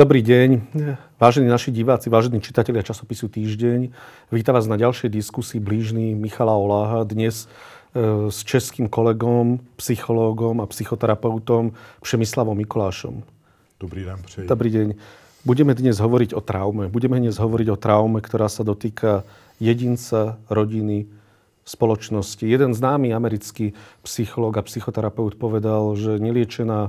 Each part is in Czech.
Dobrý deň, vážení naši diváci, vážení čitatelia časopisu Týždeň. Vítam vás na ďalšej diskusii blížny Michala Oláha. Dnes e, s českým kolegom, psychológom a psychoterapeutom Přemyslavom Mikulášom. Dobrý den, přeji. Dobrý deň. Budeme dnes hovoriť o traume. Budeme dnes hovoriť o traume, ktorá sa dotýka jedinca, rodiny, spoločnosti. Jeden známy americký psychológ a psychoterapeut povedal, že neliečená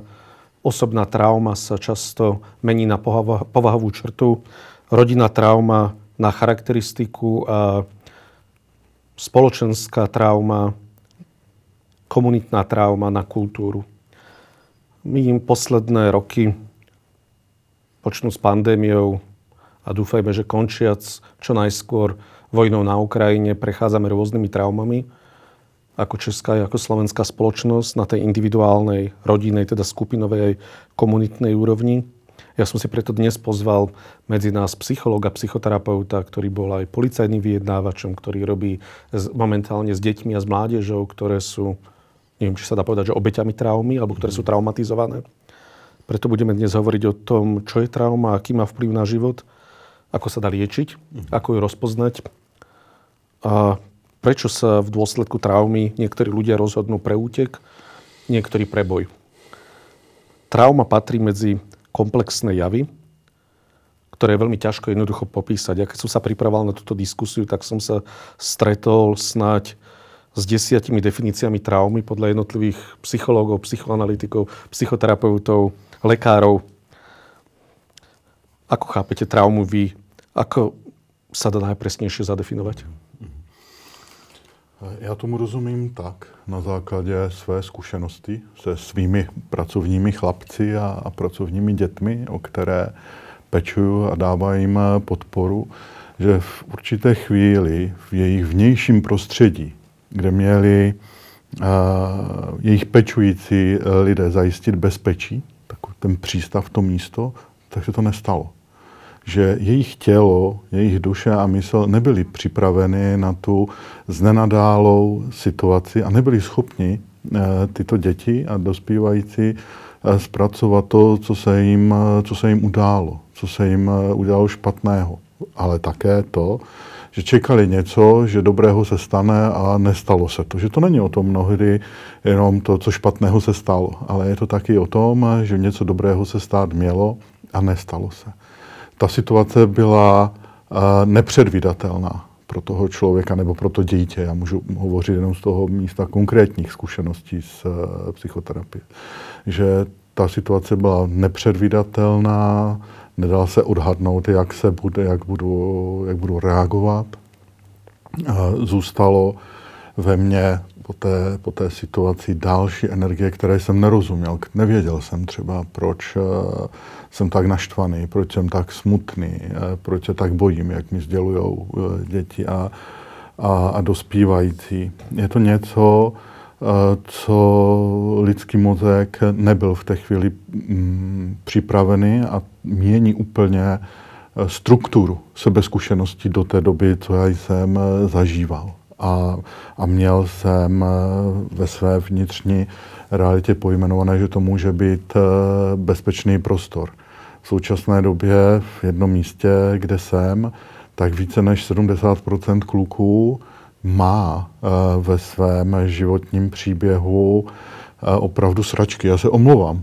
osobná trauma sa často mení na povahovú črtu, rodinná trauma na charakteristiku a spoločenská trauma, komunitná trauma na kultúru. My im posledné roky, počnú s pandémiou a dúfajme, že končiac čo najskôr vojnou na Ukrajine, prechádzame rôznymi traumami ako česká, ako slovenská spoločnosť na tej individuálnej, rodinnej, teda skupinovej komunitnej úrovni. Ja som si preto dnes pozval medzi nás psychologa, psychoterapeuta, ktorý bol aj policajným vyjednávačom, ktorý robí momentálne s deťmi a s mládežou, ktoré sú, neviem, či sa dá povedať, že obeťami traumy, alebo ktoré sú traumatizované. Preto budeme dnes hovoriť o tom, čo je trauma, aký má vplyv na život, ako sa dá liečiť, ako ju rozpoznať a prečo sa v dôsledku traumy niektorí ľudia rozhodnú pre útek, niektorí pre boj. Trauma patrí medzi komplexné javy, ktoré je veľmi ťažko jednoducho popísať. Ja keď som sa pripravoval na túto diskusiu, tak som sa stretol snáď s desiatimi definíciami traumy podľa jednotlivých psychológov, psychoanalytikov, psychoterapeutov, lekárov. Ako chápete traumu vy? Ako sa dá najpresnejšie zadefinovať? Já tomu rozumím tak, na základě své zkušenosti se svými pracovními chlapci a, a pracovními dětmi, o které pečuju a dávám jim podporu, že v určité chvíli v jejich vnějším prostředí, kde měli uh, jejich pečující lidé zajistit bezpečí, tak ten přístav, to místo, tak se to nestalo že jejich tělo, jejich duše a mysl nebyly připraveny na tu znenadálou situaci a nebyli schopni eh, tyto děti a dospívající eh, zpracovat to, co se jim, eh, co se jim událo, co se jim udělalo špatného. Ale také to, že čekali něco, že dobrého se stane a nestalo se to. Že to není o tom mnohdy jenom to, co špatného se stalo, ale je to taky o tom, že něco dobrého se stát mělo a nestalo se ta situace byla uh, nepředvídatelná pro toho člověka nebo pro to dítě. Já můžu hovořit jenom z toho místa konkrétních zkušeností z uh, psychoterapie. Že ta situace byla nepředvídatelná, nedal se odhadnout, jak se bude, jak budu, jak budu reagovat. Uh, zůstalo ve mně po té, po té situaci další energie, které jsem nerozuměl. Nevěděl jsem třeba, proč jsem tak naštvaný, proč jsem tak smutný, uh, proč se tak bojím, jak mi sdělují uh, děti a, a, a dospívající. Je to něco, co lidský mozek nebyl v té chvíli mm, připravený a mění úplně strukturu sebezkušenosti do té doby, co já jsem zažíval a, a měl jsem eh, ve své vnitřní realitě pojmenované, že to může být eh, bezpečný prostor. V současné době v jednom místě, kde jsem, tak více než 70% kluků má eh, ve svém životním příběhu opravdu sračky. Já se omlouvám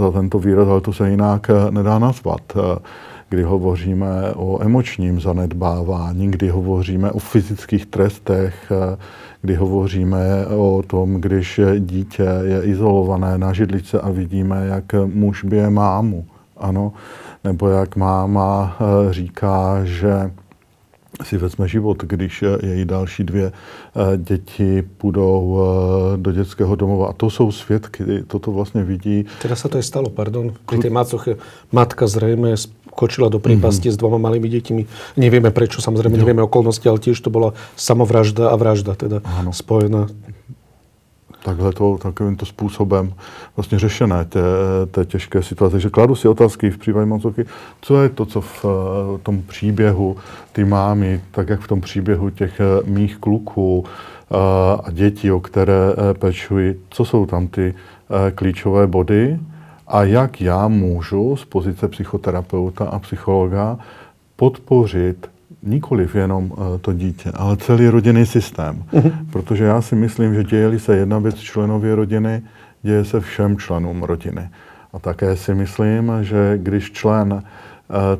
za tento výraz, ale to se jinak nedá nazvat kdy hovoříme o emočním zanedbávání, kdy hovoříme o fyzických trestech, kdy hovoříme o tom, když dítě je izolované na židlice a vidíme, jak muž bije mámu, ano, nebo jak máma eh, říká, že si vezme život, když její další dvě eh, děti půjdou eh, do dětského domova. A to jsou svědky, toto vlastně vidí. Teda se to je stalo, pardon, pri tej macoche matka zřejmě skočila do prípasti mm-hmm. s dvoma malými deťmi. Nevieme prečo, samozrejme, jo. nevieme okolnosti, ale tiež to bola samovražda a vražda teda ano. spojená. Takhle to, takovýmto způsobem vlastně řešené té, té těžké situace. Takže kladu si otázky v případě manželky, co je to, co v eh, tom příběhu ty mámy, tak jak v tom příběhu těch eh, mých kluků eh, a dětí, o které pečuji, co jsou tam ty klíčové body, a jak já můžu z pozice psychoterapeuta a psychologa podpořit nikoliv jenom eh, to dítě, ale celý rodinný systém. Uh-huh. Protože já si myslím, že děje se jedna věc členově rodiny, děje se všem členům rodiny. A také si myslím, že když člen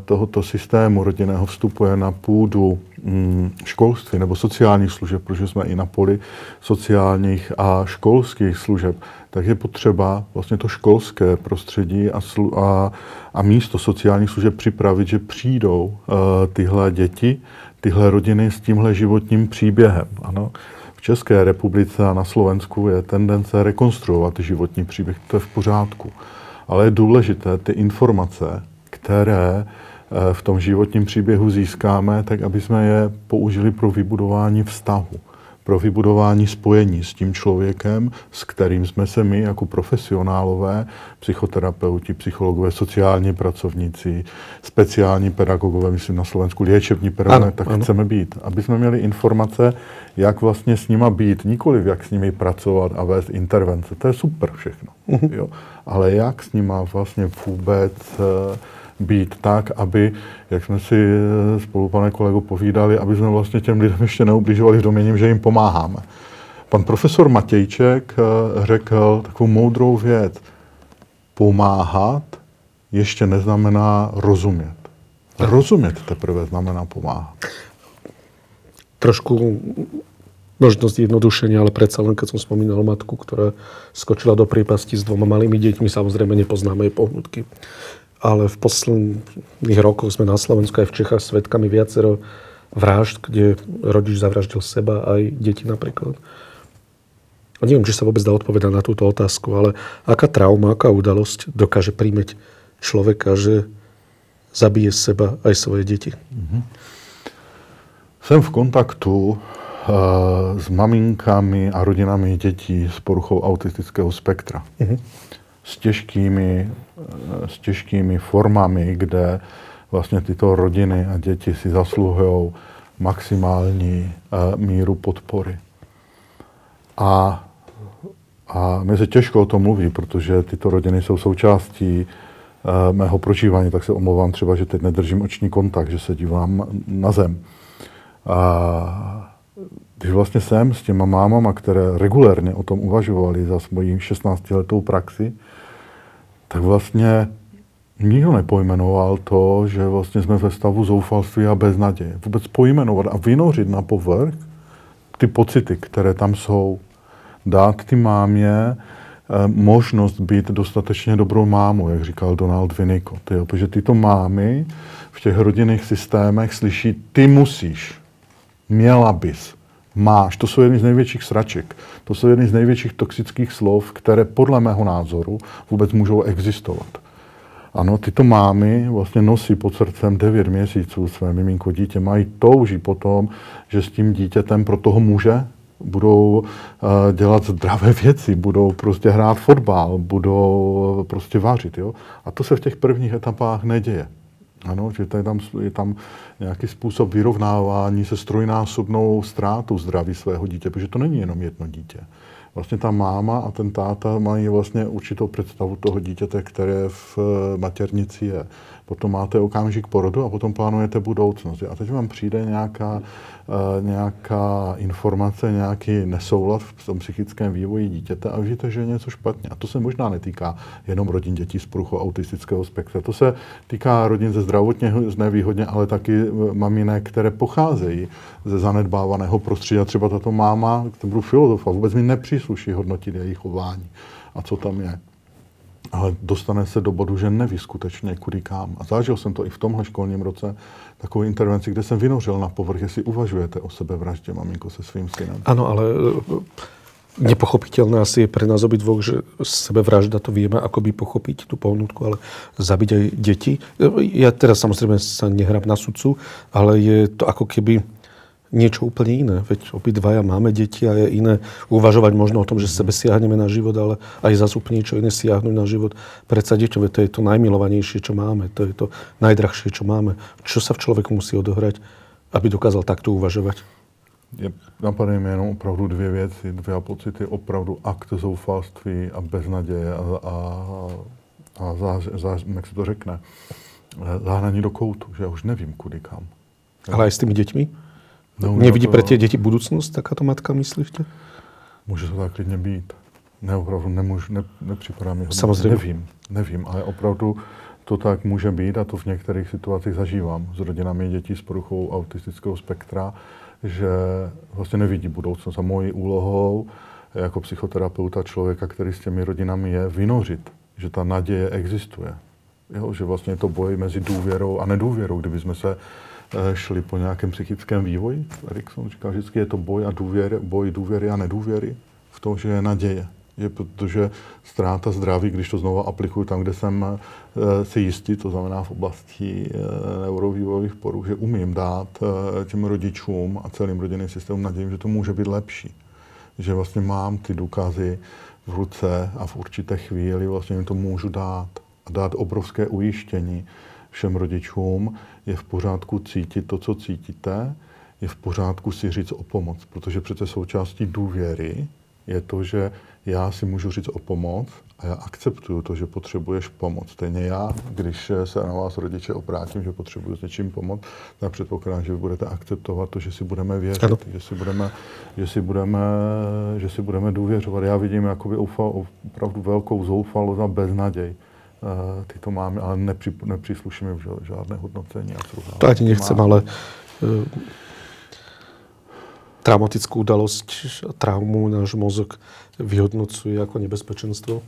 tohoto systému rodinného vstupuje na půdu mm, školství nebo sociálních služeb, protože jsme i na poli sociálních a školských služeb, tak je potřeba vlastně to školské prostředí a, slu- a, a místo sociálních služeb připravit, že přijdou uh, tyhle děti, tyhle rodiny s tímhle životním příběhem. Ano. V České republice a na Slovensku je tendence rekonstruovat životní příběh, to je v pořádku. Ale je důležité ty informace které eh, v tom životním příběhu získáme, tak aby jsme je použili pro vybudování vztahu, pro vybudování spojení s tím člověkem, s kterým jsme se my jako profesionálové, psychoterapeuti, psychologové, sociální pracovníci, speciální pedagogové, myslím na Slovensku, léčební pedagogové, tak ano. chceme být. Aby jsme měli informace, jak vlastně s nima být, nikoliv jak s nimi pracovat a vést intervence. To je super všechno. Uh-huh. Jo. Ale jak s nima vlastně vůbec uh, být tak, aby, jak jsme si eh, spolu, pane kolego, povídali, aby jsme vlastně těm lidem ještě neubližovali v doměním, že jim pomáháme. Pan profesor Matějček eh, řekl takovou moudrou věc. Pomáhat ještě neznamená rozumět. Rozumět teprve znamená pomáhat. Trošku možno zjednodušenie, ale predsa len, keď som spomínal matku, ktorá skočila do prípasti s dvoma malými deťmi, samozrejme nepoznáme jej pohnutky ale v posledných rokoch sme na Slovensku aj v Čechách svetkami viacero vražd, kde rodič zavraždil seba aj deti napríklad. A neviem, či sa vôbec dá odpovedať na túto otázku, ale aká trauma, aká udalosť dokáže príjmeť človeka, že zabije seba aj svoje deti? Mm-hmm. Jsem v kontaktu uh, s maminkami a rodinami dětí s poruchou autistického spektra. Mm-hmm s těžkými, eh, s těžkými formami, kde vlastně tyto rodiny a děti si zasluhují maximální eh, míru podpory. A, a mi se těžko o tom mluví, protože tyto rodiny jsou součástí uh, mého prožívání, tak se omlouvám třeba, že teď nedržím oční kontakt, že se dívám na zem. A když vlastně jsem s těma mámama, které regulérně o tom uvažovali za svoji 16-letou praxi, tak vlastně nikdo nepojmenoval to, že vlastně jsme ve stavu zoufalství a beznaděje. Vůbec pojmenovat a vynořit na povrch ty pocity, které tam jsou. Dát ty mámě eh, možnost být dostatečně dobrou mámou, jak říkal Donald Winnicott. Jo? Protože tyto mámy v těch rodinných systémech slyší, ty musíš, měla bys, máš. To jsou jedny z největších sraček. To jsou jedny z největších toxických slov, které podle mého názoru vůbec můžou existovat. Ano, tyto mámy vlastně nosí pod srdcem 9 měsíců své miminko dítě, mají touží potom, že s tím dítětem pro toho muže budou uh, dělat zdravé věci, budou prostě hrát fotbal, budou prostě vařit. Jo? A to se v těch prvních etapách neděje. Ano, že je tam, je tam nějaký způsob vyrovnávání se strojnásobnou ztrátou zdraví svého dítě, protože to není jenom jedno dítě. Vlastně ta máma a ten táta mají vlastně určitou představu toho dítěte, které v maternici je potom máte okamžik porodu a potom plánujete budoucnost. A teď vám přijde nějaká, uh, nějaká informace, nějaký nesoulad v tom psychickém vývoji dítěte a víte, že je něco špatně. A to se možná netýká jenom rodin dětí s poruchou autistického spektra. To se týká rodin ze zdravotně znevýhodně, ale taky eh, maminek, které pocházejí ze zanedbávaného prostředí. A třeba tato máma, budu filozofa, vůbec mi nepřísluší hodnotit jejich chování a co tam je ale dostane se do bodu, že neví skutečně, kudy kam. A zažil jsem to i v tomhle školním roce, takovou intervenci, kde jsem vynořil na povrch, jestli uvažujete o sebevraždě, maminko, se svým synem. Ano, ale e, nepochopiteľné asi je pre nás obidvoch, že sebevražda to vieme akoby pochopiť, tú pohnutku, ale zabiť aj. E, ja teraz samozrejme sa nehrám na sudcu, ale je to ako keby niečo úplne iné. Veď obidvaja máme deti a je iné uvažovať možno o tom, že sebe siahneme na život, ale aj zase úplne niečo iné siahnuť na život. Predsa deťom, to je to najmilovanejšie, čo máme. To je to najdrahšie, čo máme. Čo sa v človeku musí odohrať, aby dokázal takto uvažovať? Je, napadají mi jenom opravdu dvě věci, dvě pocity, opravdu akt zoufalství a beznaděje a, a, a za, za, jak se to řekne, zahnaní do koutu, že já už nevím, kudy kam. Ale i s těmi dětmi? No, Nevidí to... pro tě děti budoucnost, takáto matka, myslíte? Může to tak klidně být. Ne, opravdu nemůžu, ne, nepřipadá mi Samozřejmě. Nevím, nevím, ale opravdu to tak může být a to v některých situacích zažívám s rodinami dětí s poruchou autistického spektra, že vlastně nevidí budoucnost. A mojí úlohou jako psychoterapeuta člověka, který s těmi rodinami je, vynořit, že ta naděje existuje. Jo, že vlastně je to boj mezi důvěrou a nedůvěrou. Kdyby jsme se šli po nějakém psychickém vývoji, Erikson říká, vždycky je to boj a důvěry, boj důvěry a nedůvěry v tom, že je naděje je protože ztráta zdraví, když to znovu aplikuju tam, kde jsem eh, si jistý, to znamená v oblasti eh, neurovývojových poruch, že umím dát eh, těm rodičům a celým rodinným systémům naději, že to může být lepší. Že vlastně mám ty důkazy v ruce a v určité chvíli vlastně jim to můžu dát. A dát obrovské ujištění všem rodičům, je v pořádku cítit to, co cítíte, je v pořádku si říct o pomoc, protože přece součástí důvěry je to, že já si můžu říct o pomoc a já akceptuju to, že potřebuješ pomoc. Stejně já, když se na vás rodiče obrátím, že potřebuji s něčím pomoct, tak předpokládám, že vy budete akceptovat to, že si budeme věřit, ano. že si budeme, že si budeme, že si budeme důvěřovat. Já vidím jakoby opravdu velkou zoufalost a beznaděj. Uh, ty to máme, ale nepři, nepřísluší mi žádné hodnocení. A to ani nechcem, ale uh, traumatickou udalosť, traumu náš mozog vyhodnocuje ako nebezpečenstvo,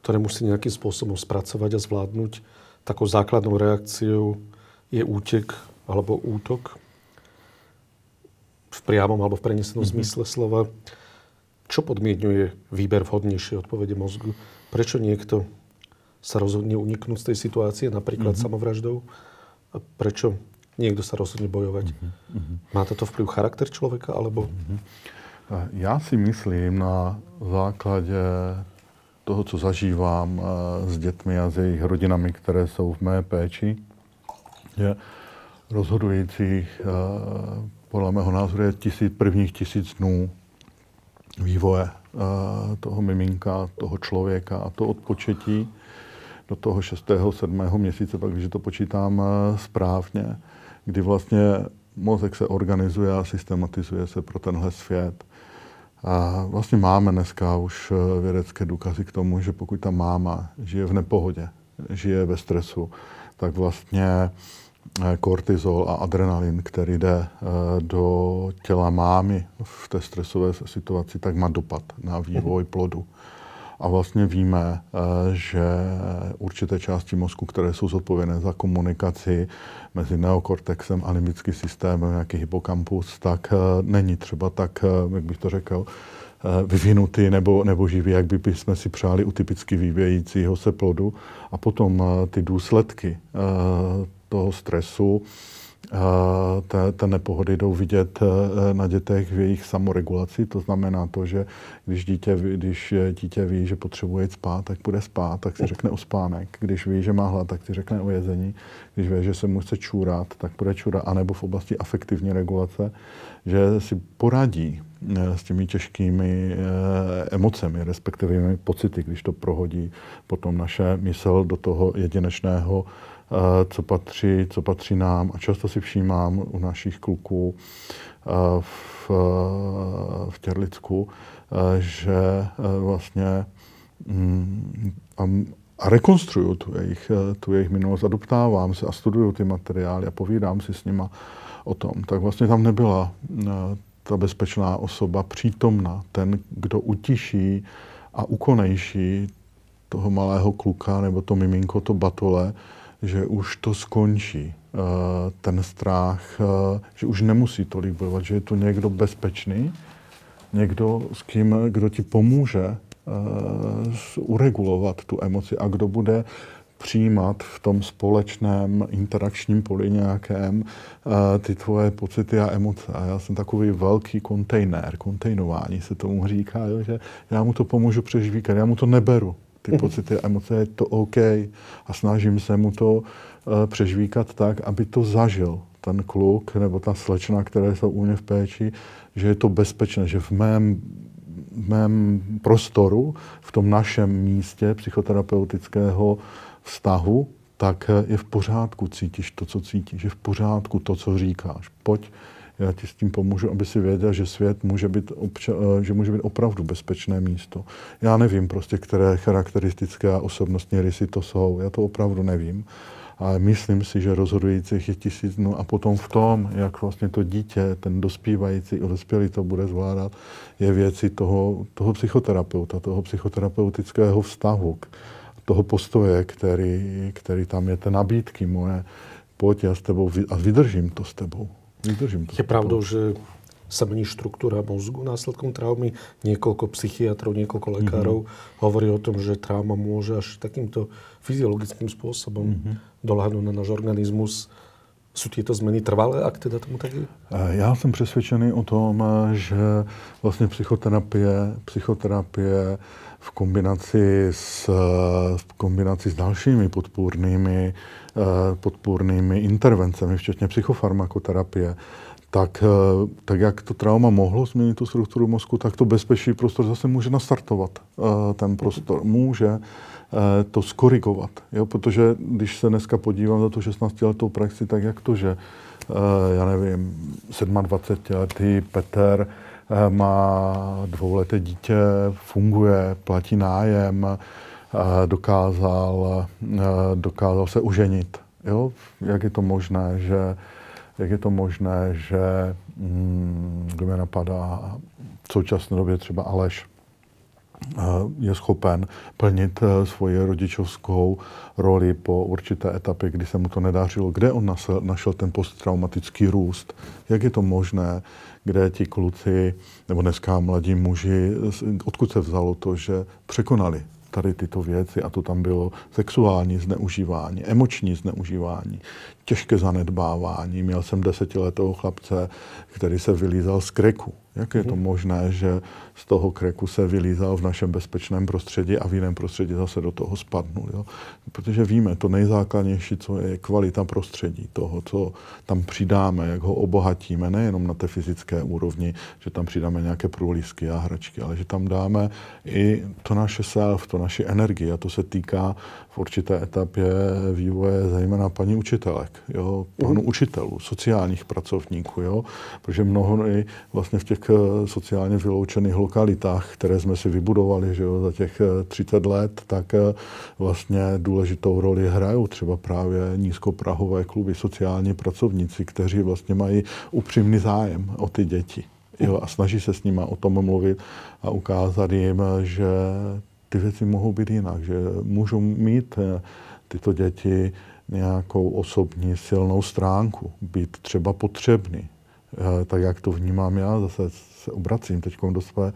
ktoré musí nejakým spôsobom spracovať a zvládnuť. Takou základnou reakciou je útek alebo útok v priamom alebo v prenesenom mm-hmm. zmysle slova. Čo podmienuje výber vhodnejšej odpovede mozgu? Prečo niekto sa rozhodne uniknúť z tej situácie, napríklad mm-hmm. samovraždou? A prečo někdo se rozhodne bojovat. Mm-hmm. Má to vplyv charakter člověka, alebo? Mm-hmm. Já si myslím na základě toho, co zažívám eh, s dětmi a s jejich rodinami, které jsou v mé péči, je rozhodující, eh, podle mého názoru, je tisíc, prvních tisíc dnů vývoje toho miminka, toho člověka a to odpočetí do toho 6. 7. měsíce, pak když to počítám správně, kdy vlastně mozek se organizuje a systematizuje se pro tenhle svět. A vlastně máme dneska už eh, vědecké důkazy k tomu, že pokud ta máma žije v nepohodě, žije ve stresu, tak vlastně eh, kortizol a adrenalin, který jde eh, do těla mámy v té stresové situaci, tak má dopad na vývoj plodu. A vlastně víme, eh, že určité části mozku, které jsou zodpovědné za komunikaci mezi neokortexem a limbickým systémem, jaký hypokampus, tak eh, není třeba tak, eh, jak bych to řekl, vyvinutý nebo, nebo živý, jak by jsme si přáli u typicky vyvíjejícího se plodu. A potom ty důsledky toho stresu té nepohody jdou vidět eh, na dětech v jejich samoregulaci. To znamená to, že když dítě, když dítě ví, že potřebuje jít spát, tak bude spát, tak si řekne o spánek. Když ví, že má hlad, tak si řekne o jezení. Když ví, že se mu chce čůrat, tak bude čůrat. A nebo v oblasti afektivní regulace, že si poradí eh, s těmi těžkými eh, emocemi, respektive pocity, když to prohodí potom naše mysl do toho jedinečného Eh, co patří, co patří nám. A často si všímám u našich kluků eh, v, eh, v Těrlicku, že vlastně mm, a rekonstruju tu jejich, tu jejich minulost a doptávám se a studuju ty materiály a povídám si s nima o tom, tak vlastně tam nebyla ta bezpečná osoba přítomna, ten, kdo utiší a ukonejší toho malého kluka nebo to miminko, to batole, že už to skončí, eh, ten strach, eh, že už nemusí tolik bojovat, že je tu někdo bezpečný, někdo, s kým, kdo ti pomůže eh, uregulovat tu emoci a kdo bude přijímat v tom společném interakčním poli nějakém ty tvoje pocity a emoce. A já jsem takový velký kontejner, kontejnování se tomu říká, že já mu to pomůžu přežívat, já mu to neberu ty mhm. pocity a emoce, je to OK. A snažím se mu to uh, přežvíkat tak, aby to zažil ten kluk nebo ta slečna, které jsou u mě v péči, že je to bezpečné, že v mém mém prostoru, v tom našem místě psychoterapeutického vztahu, tak je v pořádku cítíš to, co cítíš, je v pořádku to, co říkáš. Pojď, já ti s tím pomůžu, aby si věděl, že svět může být, obča- že může být opravdu bezpečné místo. Já nevím prostě, které charakteristické a osobnostní rysy to jsou. Já to opravdu nevím. Ale myslím si, že rozhodujících je tisíc dnů a potom v tom, jak vlastně to dítě, ten dospívající a dospělý to bude zvládat, je věci toho, toho psychoterapeuta, toho psychoterapeutického vztahu, toho postoje, který, který tam je, té nabídky moje, pojď já s tebou a vydržím to s tebou. Vydržím to je pravdou, že sa mení štruktúra mozgu následkom traumy. Niekoľko psychiatrov, niekoľko lekárov mm-hmm. hovorí o tom, že trauma môže až takýmto fyziologickým spôsobom mm-hmm. doľahnuť na náš organizmus. Jsou tyto změny trvalé, ak teda tomu tak je? Já jsem přesvědčený o tom, že vlastně psychoterapie, psychoterapie v kombinaci s, v kombinaci s dalšími podpůrnými, eh, podpůrnými intervencemi, včetně psychofarmakoterapie, tak, eh, tak jak to trauma mohlo změnit tu strukturu mozku, tak to bezpečný prostor zase může nastartovat. Eh, ten prostor může eh, to skorigovat. Jo? Protože když se dneska podívám za tu 16-letou praxi, tak jak to, že já nevím, 27-letý Petr má dvouleté dítě, funguje, platí nájem, dokázal, dokázal se uženit. Jo? Jak je to možné, že jak je to možné, že mm, kdo mě napadá v současné době třeba Aleš eh, je schopen plnit eh, svoji rodičovskou roli po určité etapě, kdy se mu to nedařilo. Kde on našel ten posttraumatický růst? Jak je to možné, kde ti kluci, nebo dneska mladí muži, odkud se vzalo to, že překonali tady tyto věci a to tam bylo sexuální zneužívání, emoční zneužívání, těžké zanedbávání. Měl jsem desetiletého chlapce, který se vylízal z kreku. Jak je to mhm. možné, že z toho kreku se vylízal v našem bezpečném prostředí a v jiném prostředí zase do toho spadnul? Jo? Protože víme, to nejzákladnější, co je kvalita prostředí, toho, co tam přidáme, jak ho obohatíme, nejenom na té fyzické úrovni, že tam přidáme nějaké průlísky a hračky, ale že tam dáme i to naše self, to naši energii a to se týká v určité etapě vývoje zejména paní učitelek, jo, panu mm. učitelů, sociálních pracovníků, jo, protože mnoho i vlastně v těch eh, sociálně vyloučených lokalitách, které jsme si vybudovali že jo, za těch 30 eh, let, tak eh, vlastně důležitou roli hrajou třeba právě nízkoprahové kluby, sociální pracovníci, kteří vlastně mají upřímný zájem o ty děti. Jo, a snaží se s nimi o tom mluvit a ukázat jim, že ty věci mohou být jinak, že můžou mít eh, tyto děti nějakou osobní silnou stránku, být třeba potřebný. Eh, tak jak to vnímám já, zase se obracím teď do své,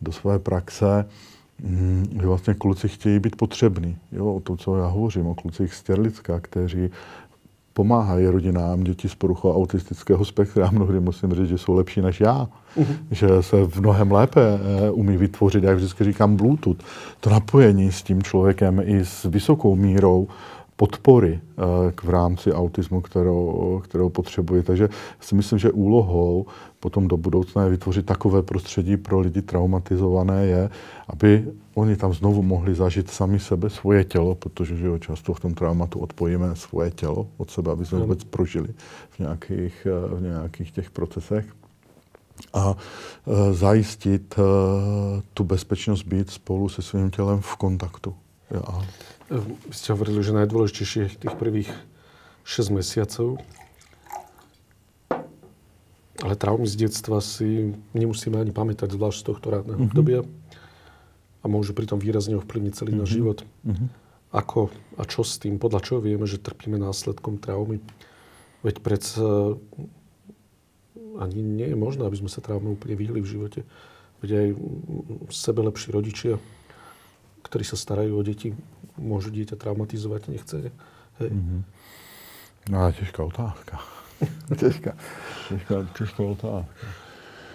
do své praxe, mm, že vlastně kluci chtějí být potřební. Jo, o to, co já hovořím, o klucích z Těrlicka, kteří pomáhají rodinám dětí s poruchou autistického spektra. Mnohdy musím říct, že jsou lepší než já. Uh-huh. Že se v mnohem lépe eh, umí vytvořit, jak vždycky říkám, Bluetooth. To napojení s tím člověkem i s vysokou mírou podpory eh, v rámci autismu, kterou, kterou potřebují. Takže si myslím, že úlohou potom do budoucna je vytvořit takové prostředí pro lidi traumatizované je, aby oni tam znovu mohli zažít sami sebe, svoje tělo, protože že jo, často v tom traumatu odpojíme svoje tělo od sebe, aby jsme vůbec prožili v nějakých, eh, v nějakých těch procesech a e, zajistit e, tu bezpečnost být spolu se svým tělem v kontaktu. Ja. Vy ste hovorili, že najdôležitejšie je tých prvých 6 mesiacov. Ale traumy z detstva si nemusíme ani pamätať, zvlášť z tohto rádneho mm-hmm. obdobia. A môžu pritom výrazne ovplyvniť celý mm-hmm. náš život. Mm-hmm. Ako a čo s tým? Podľa čoho vieme, že trpíme následkom traumy? Veď predsa ani nie je možné, aby sme sa traume úplne vyhli v živote. Veď aj sebe lepší rodičia ktorí sa starajú o deti, môžu dieťa traumatizovať, nechce. Hej. Mm-hmm. No těžká otázka. těžká, těžká, těžká otázka.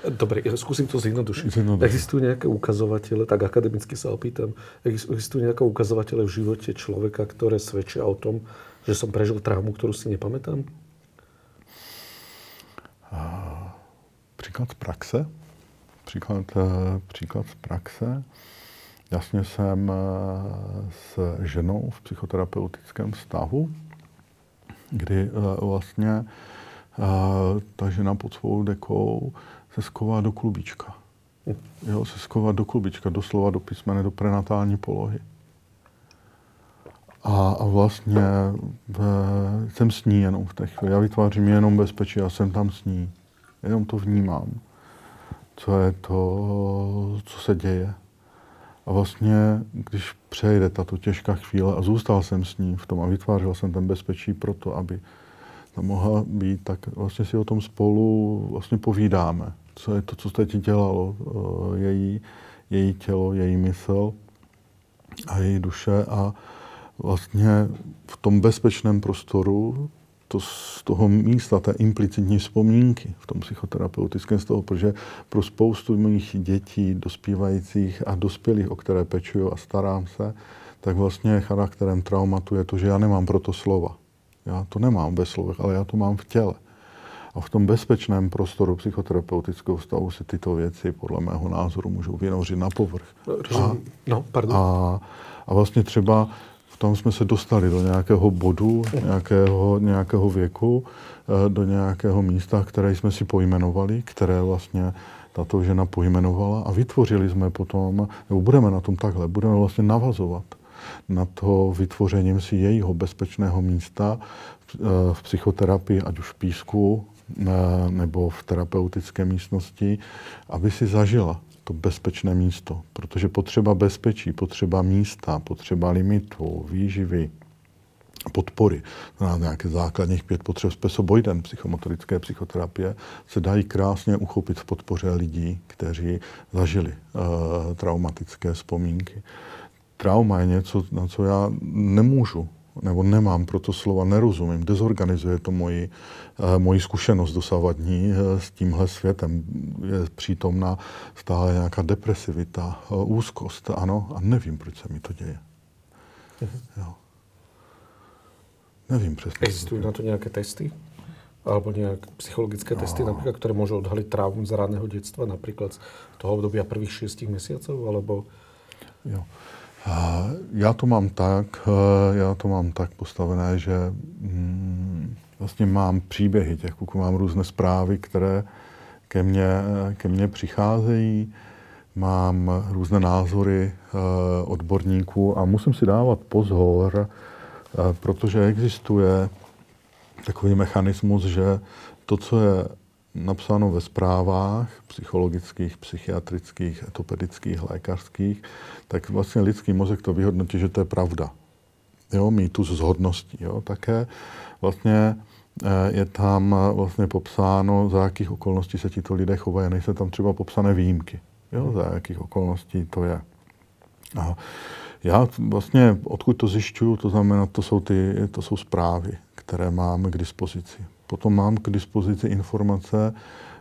Dobre, ja skúsim to zjednodušiť. Existujú nejaké ukazovatele, tak akademicky sa opýtam, existujú nejaké ukazovatele v živote človeka, ktoré svedčia o tom, že som prežil traumu, ktorú si nepamätám? Příklad z praxe? příklad, eh, příklad z praxe. Jasně jsem eh, s ženou v psychoterapeutickém vztahu, kdy vlastně ta žena pod svou dekou se sková do klubíčka. Jo, se skovat do klubička, doslova do písmene, do prenatální polohy. A, vlastně jsem s ní jenom v té chvíli. Já vytvářím jenom bezpečí a jsem tam s ní. Jenom to vnímám, co je to, co se děje. A vlastně, když přejde tato těžká chvíle a zůstal jsem s ní v tom a vytvářel jsem ten bezpečí pro to, aby tam mohla být, tak vlastně si o tom spolu vlastně povídáme. Co je to, co teď dělalo, eh, její, její tělo, její mysl a její duše a vlastně v tom bezpečném prostoru to z toho místa, té implicitní vzpomínky v tom psychoterapeutickém stavu, protože pro spoustu mých dětí, dospívajících a dospělých, o které pečuju a starám se, tak vlastně charakterem traumatu je to, že já nemám proto slova. Já to nemám ve slovech, ale já to mám v těle. A v tom bezpečném prostoru psychoterapeutického stavu se tyto věci podle mého názoru můžou vynořit na povrch. A, no, pardon. A, a vlastně třeba v tom jsme se dostali do nějakého bodu, nějakého, nějakého věku, eh, do nějakého místa, které jsme si pojmenovali, které vlastně tato žena pojmenovala a vytvořili jsme potom, nebo budeme na tom takhle, budeme vlastně navazovat na to vytvořením si jejího bezpečného místa eh, v psychoterapii, ať už v písku, nebo v terapeutické místnosti, aby si zažila to bezpečné místo. Protože potřeba bezpečí, potřeba místa, potřeba limitů, výživy, podpory, na nějaké základních pět potřeb spesobojden psychomotorické psychoterapie, se dají krásně uchopit v podpoře lidí, kteří zažili uh, traumatické vzpomínky. Trauma je něco, na co já nemůžu nebo nemám pro to slova, nerozumím, dezorganizuje to moji, uh, moji zkušenost dosavadní uh, s tímhle světem. Je přítomná stále nějaká depresivita, uh, úzkost, ano, a nevím, proč se mi to děje. Mhm. Jo. Nevím přesně. Existují na to nějaké testy? Alebo nějaké psychologické no. testy, například, které můžou odhalit traumu z raného dětstva, například z toho období prvých šestých měsíců, alebo... Jo. Já to mám tak, eh, já to mám tak postavené, že mm, vlastně mám příběhy těch kluků, mám různé zprávy, které ke mně, ke mně přicházejí, mám různé názory eh, odborníků a musím si dávat pozor, eh, protože existuje takový mechanismus, že to, co je napsáno ve zprávách psychologických, psychiatrických, etopedických, lékařských, tak vlastně lidský mozek to vyhodnotí, že to je pravda. Jo, mýtus z hodností. Jo. Také vlastně eh, je tam vlastně popsáno, za jakých okolností se tito lidé chovají. Nejsou tam třeba popsané výjimky, jo, za jakých okolností to je. A já vlastně, odkud to zjišťuju, to znamená, to jsou, ty, to jsou zprávy, které máme k dispozici. Potom mám k dispozici informace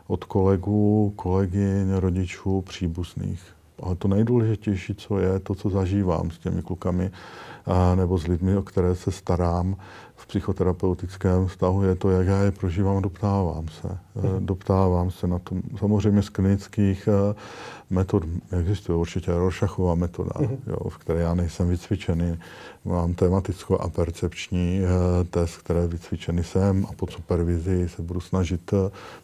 od kolegů, kolegyň, rodičů, příbuzných. Ale to nejdůležitější, co je, to, co zažívám s těmi klukami nebo s lidmi, o které se starám v psychoterapeutickém vztahu, je to, jak já je prožívám, doptávám se. Mm. Doptávám se na tom. Samozřejmě z klinických metod existuje určitě Rorschachová metoda, mm. jo, v které já nejsem vycvičený. Mám tematickou a percepční test, které vycvičený jsem a pod supervizí se budu snažit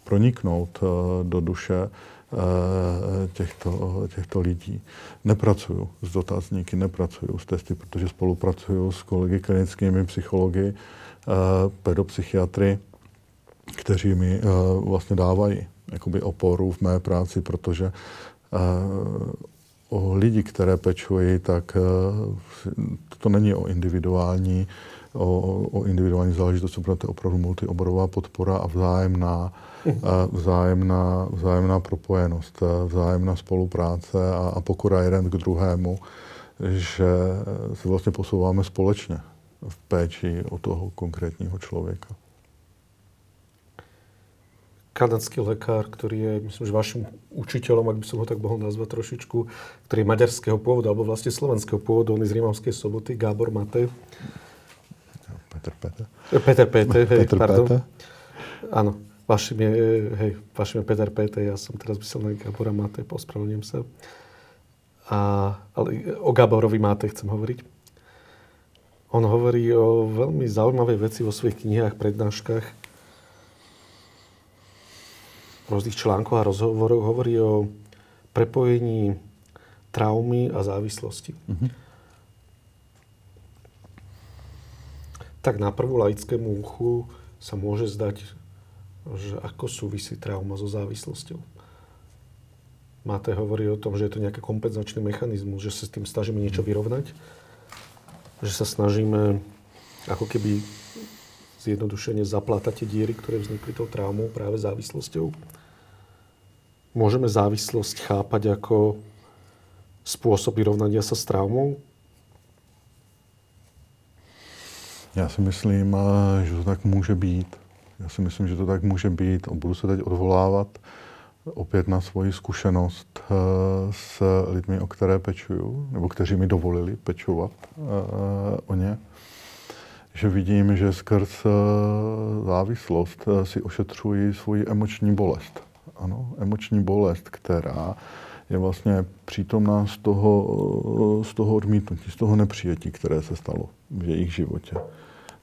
proniknout do duše Eh, těchto, těchto lidí. Nepracuju s dotazníky, nepracuju s testy, protože spolupracuju s kolegy klinickými psychologi, eh, pedopsychiatry, kteří mi eh, vlastně dávají jakoby oporu v mé práci, protože o lidi, které pečují, tak to není o individuální, o, o individuální záležitosti, protože to je opravdu multioborová podpora a vzájemná vzájemná, vzájemná propojenost, vzájemná spolupráce a, a pokora jeden k druhému, že se vlastně posouváme společně v péči o toho konkrétního člověka. Kanadský lekár, který je, myslím, že vaším učitelem, jak by som ho tak mohl nazvat trošičku, který je maďarského původu, alebo vlastně slovenského původu, on je z Rímavské soboty, Gábor Mate. Petr Petr. Petr Petr, Petr pardon. Petr. Áno vašim je, hej, vašim je Peter Péte, ja som teraz myslel na Gabora Mate, pospravedlňujem sa. A, ale o Gaborovi Máte chcem hovoriť. On hovorí o veľmi zaujímavej veci vo svojich knihách, prednáškach, v rôznych článkoch a rozhovoroch. Hovorí o prepojení traumy a závislosti. Mm-hmm. Tak na prvú laickému uchu sa môže zdať, že ako súvisí trauma so závislosťou. Máte hovorí o tom, že je to nejaký kompenzačný mechanizmus, že sa s tým snažíme niečo vyrovnať, že sa snažíme ako keby zjednodušene zaplátať tie diery, ktoré vznikli tou traumou práve závislosťou. Môžeme závislosť chápať ako spôsob vyrovnania sa s traumou? Já si myslím, eh, že to tak může být. Já si myslím, že to tak může být. Budu se teď odvolávat opět na svoji zkušenost eh, s lidmi, o které pečuju, nebo kteří mi dovolili pečovat eh, o ně. Že vidím, že skrz závislost si ošetřují svoji emoční bolest. Ano, emoční bolest, která je vlastně přítomná z toho, z toho odmítnutí, z toho nepřijetí, které se stalo v jejich životě.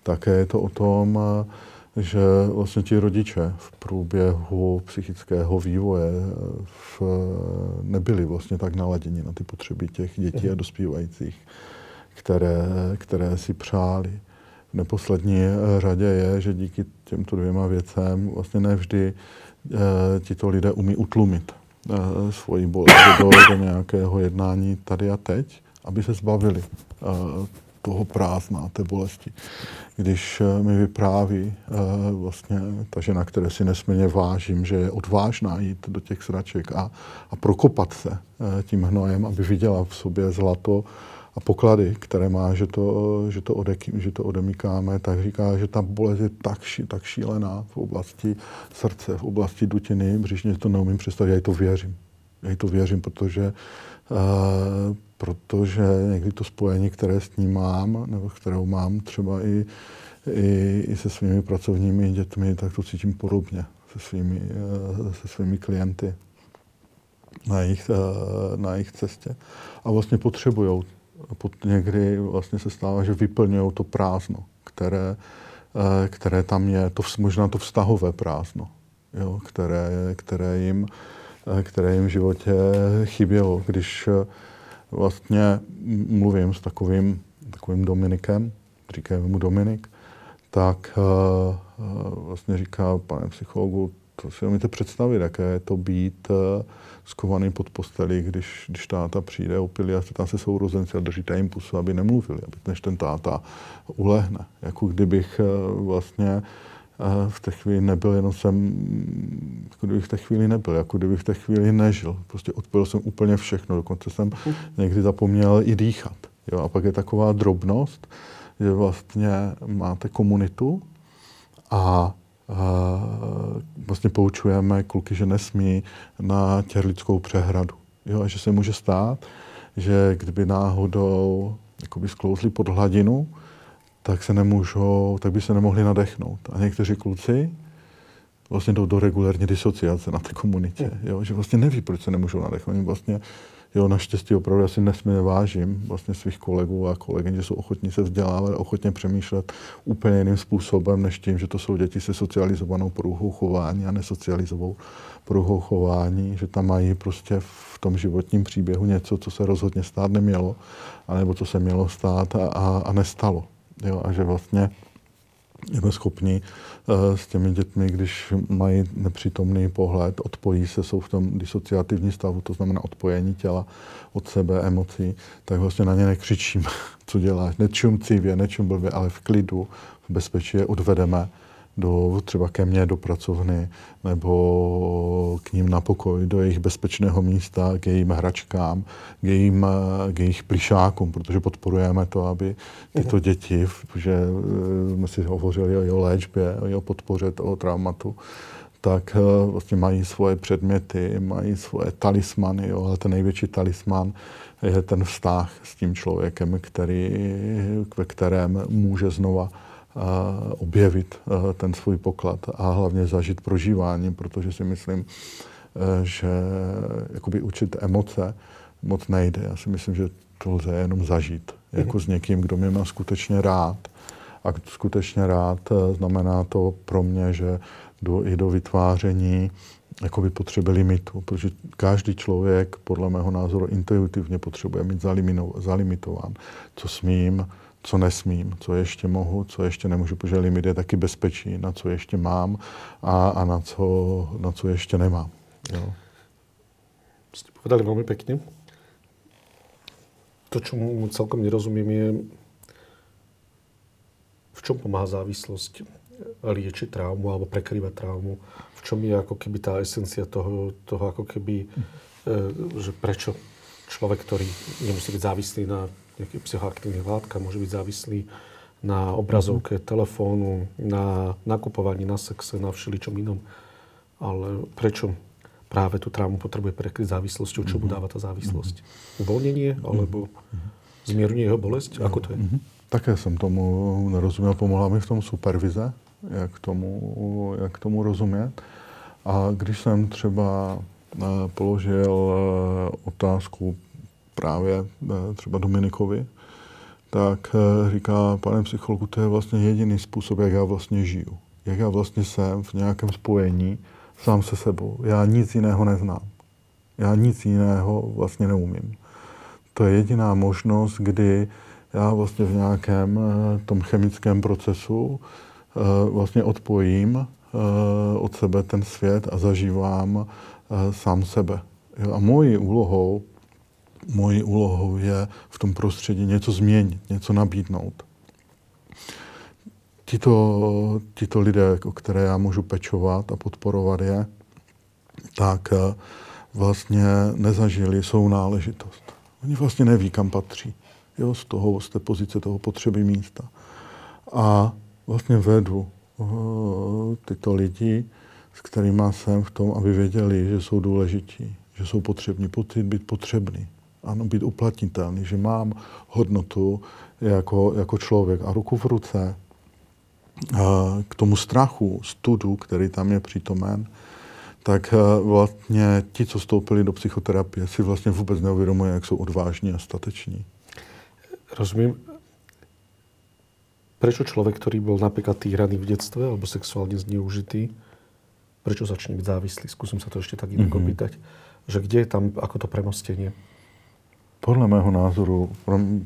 Také je to o tom, že vlastně ti rodiče v průběhu psychického vývoje v, nebyli vlastně tak naladěni na ty potřeby těch dětí a mhm. dospívajících, které, které si přáli. V neposlední řadě je, že díky těmto dvěma věcem vlastně nevždy e, tito lidé umí utlumit svoji bolest do, do nějakého jednání tady a teď, aby se zbavili e, toho prázdna, té bolesti. Když eh, mi vypráví eh, vlastně ta žena, které si nesmírně vážím, že je odvážná jít do těch sraček a, a prokopat se eh, tím hnojem, aby viděla v sobě zlato a poklady, které má, že to, že to, odek, že to odemíkáme, tak říká, že ta bolest je tak, ší, tak šílená v oblasti srdce, v oblasti dutiny, břišně to neumím představit, já jí to věřím. Já jí to věřím, protože uh, protože někdy to spojení, které s ním mám, nebo kterou mám třeba i, i, i se svými pracovními dětmi, tak to cítím podobně se svými, eh, se svými klienty na jejich, eh, na jejich cestě. A vlastně potřebují, někdy vlastně se stává, že vyplňují to prázdno, které, eh, které tam je, to možná to vztahové prázdno, jo, které, které, jim, které jim v životě chybělo. Když vlastně mluvím s takovým, takovým Dominikem, říkají mu Dominik, tak vlastně říká, pane psychologu, to si umíte představit, jaké je to být uh, skovaný pod postelí, když, když táta přijde opilý a tam se sourozenci a držíte jim pusu, aby nemluvili, aby než ten táta ulehne. Jako kdybych uh, vlastně v té chvíli nebyl, jenom jsem, jako kdybych v té chvíli nebyl, jako kdybych v té chvíli nežil. Prostě odpojil jsem úplně všechno, dokonce jsem někdy zapomněl i dýchat. Jo? A pak je taková drobnost, že vlastně máte komunitu a vlastně poučujeme kluky, že nesmí na těrlickou přehradu. Jo, a že se může stát, že kdyby náhodou jakoby sklouzli pod hladinu, tak se nemůžou, tak by se nemohli nadechnout. A někteří kluci vlastně jdou do regulární disociace na té komunitě, jo, že vlastně neví, proč se nemůžou nadechnout. Oni vlastně, jo, naštěstí opravdu asi nesmírně vážím vlastně svých kolegů a kolegyň, že jsou ochotní se vzdělávat, ochotně přemýšlet úplně jiným způsobem, než tím, že to jsou děti se socializovanou poruchou chování a nesocializovanou poruchou chování, že tam mají prostě v tom životním příběhu něco, co se rozhodně stát nemělo, anebo co se mělo stát a, a, a nestalo. Jo, a že vlastně jsme schopni uh, s těmi dětmi, když mají nepřítomný pohled, odpojí se, jsou v tom disociativní stavu, to znamená odpojení těla od sebe, emocí, tak vlastně na ně nekřičím, co děláš. Nečum cívě, nečum blbě, ale v klidu, v bezpečí je odvedeme do, třeba ke mně do pracovny nebo k ním na pokoj, do jejich bezpečného místa, k jejím hračkám, k, jejím, k jejich plišákům, protože podporujeme to, aby tyto mhm. děti, že eh, jsme si hovořili o jeho léčbě, o jeho podpoře toho traumatu, tak eh, vlastně mají svoje předměty, mají svoje talismany, jo, ale ten největší talisman je ten vztah s tím člověkem, který, ve kterém může znova objevit ten svůj poklad a hlavně zažít prožívání, protože si myslím, že jakoby učit emoce moc nejde. Já si myslím, že to lze jenom zažít. Jako s někým, kdo mě má skutečně rád. A skutečně rád znamená to pro mě, že jdu i do vytváření jakoby potřeby limitu, protože každý člověk, podle mého názoru, intuitivně potřebuje mít zalimitován, co smím, co nesmím, co ještě mohu, co ještě nemůžu, protože limit je taky bezpečí, na co ještě mám a, a na, co, na co ještě nemám. Jo. Jste povedali velmi pěkně. To, čemu celkom nerozumím, je, v čom pomáhá závislost liečiť traumu alebo prekrývať traumu. V čom je ako keby tá esencia toho, toho ako keby, e, že prečo človek, ktorý nemusí byť závislý na nejakých psychoaktívnych látkach, môže byť závislý na obrazovke telefónu, na nakupovaní, na sexe, na všeličom inom. Ale prečo práve tú traumu potrebuje prekryť závislosťou? Čo mu mhm. dáva tá závislosť? Mm-hmm. Uvoľnenie alebo mhm. zmierňuje jeho bolesť? Ako to je? Také jsem tomu nerozuměl, pomohla mi v tom supervize, jak tomu, jak tomu rozumět. A když jsem třeba eh, položil eh, otázku právě eh, třeba Dominikovi, tak říká, pane psychologu, to je vlastně jediný způsob, jak já vlastně žiju. Jak já vlastně jsem v nějakém spojení sám se sebou. Já nic jiného neznám. Já nic jiného vlastně neumím. To je jediná možnost, kdy já vlastně v nějakém tom chemickém procesu Eh, vlastně odpojím eh, od sebe ten svět a zažívám eh, sám sebe. A mojí úlohou, mojí úlohou je v tom prostředí něco změnit, něco nabídnout. Tito, tito lidé, o které já můžu pečovat a podporovat je, tak vlastně nezažili svou náležitost. Oni vlastně neví, kam patří. Jo, z toho, z té pozice toho potřeby místa. A vlastně vedu uh, tyto lidi, s kterými jsem v tom, aby věděli, že jsou důležití, že jsou potřební, pocit být potřebný, ano, být uplatnitelný, že mám hodnotu jako, jako člověk a ruku v ruce k tomu strachu, studu, který tam je přítomen, tak vlastně ti, co vstoupili do psychoterapie, si vlastně vůbec neuvědomují, jak jsou odvážní a stateční. Rozumím. Prečo človek, ktorý bol napríklad týraný v detstve alebo sexuálne zneužitý, prečo začne byť závislý? Skúsim sa to ešte tak inak mm-hmm. opýtať. Že kde je tam ako to premostenie? Podle mého názoru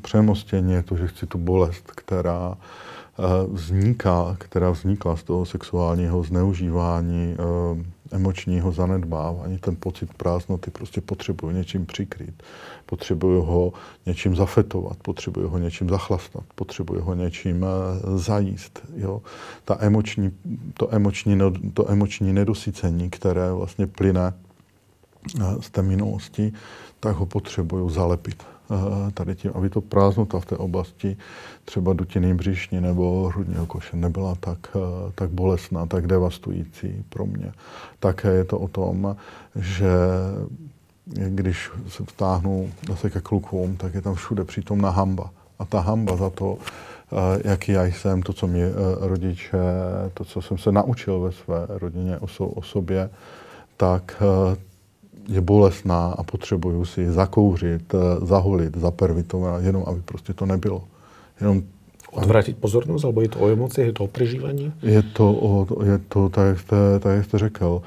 přemostění je to, že chci tu bolest, která eh, vzniká, která vznikla z toho sexuálního zneužívání, eh, emočního zanedbávání, ten pocit prázdnoty prostě potřebuju něčím přikrýt. Potřebuju ho něčím zafetovat, potřebuju ho něčím zachlastat, potřebuju ho něčím eh, zajíst. Jo? Ta emoční, to, emoční, to emoční nedosycení, které vlastně plyne z té minulosti, tak ho potřebuju zalepit Eh, tady tím, aby to prázdnota v té oblasti třeba dutiny břišní nebo hrudního koše nebyla tak, eh, tak bolestná, tak devastující pro mě. Také je to o tom, že když se vtáhnu zase ke klukům, tak je tam všude přítomná hamba. A ta hamba za to, eh, jaký já jsem, to, co mi rodiče, to, co jsem se naučil ve své rodině o sobě, tak je bolestná a potřebuju si zakouřit, eh, zaholit, zapervitovat, jenom aby prostě to nebylo. Jenom Odvrátit pozornost, alebo je to o emocích, je to o prežívání? Je to, o, je to tak, jak jste, tak, jak jste řekl,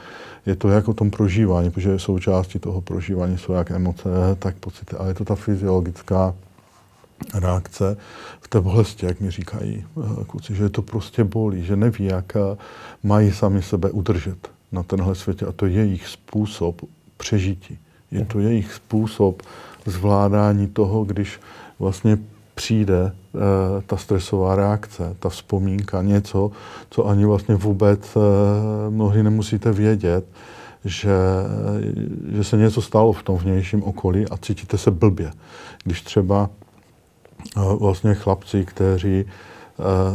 je to jak o tom prožívání, protože součástí toho prožívání jsou jak emoce, tak pocity, ale je to ta fyziologická reakce v té bolesti, jak mi říkají eh, kluci, že je to prostě bolí, že neví, jak eh, mají sami sebe udržet na tenhle světě a to je jejich způsob přežití. Je to jejich způsob zvládání toho, když vlastně přijde e, ta stresová reakce, ta vzpomínka, něco, co ani vlastně vůbec e, mnohdy nemusíte vědět, že, že se něco stalo v tom vnějším okolí a cítíte se blbě. Když třeba e, vlastně chlapci, kteří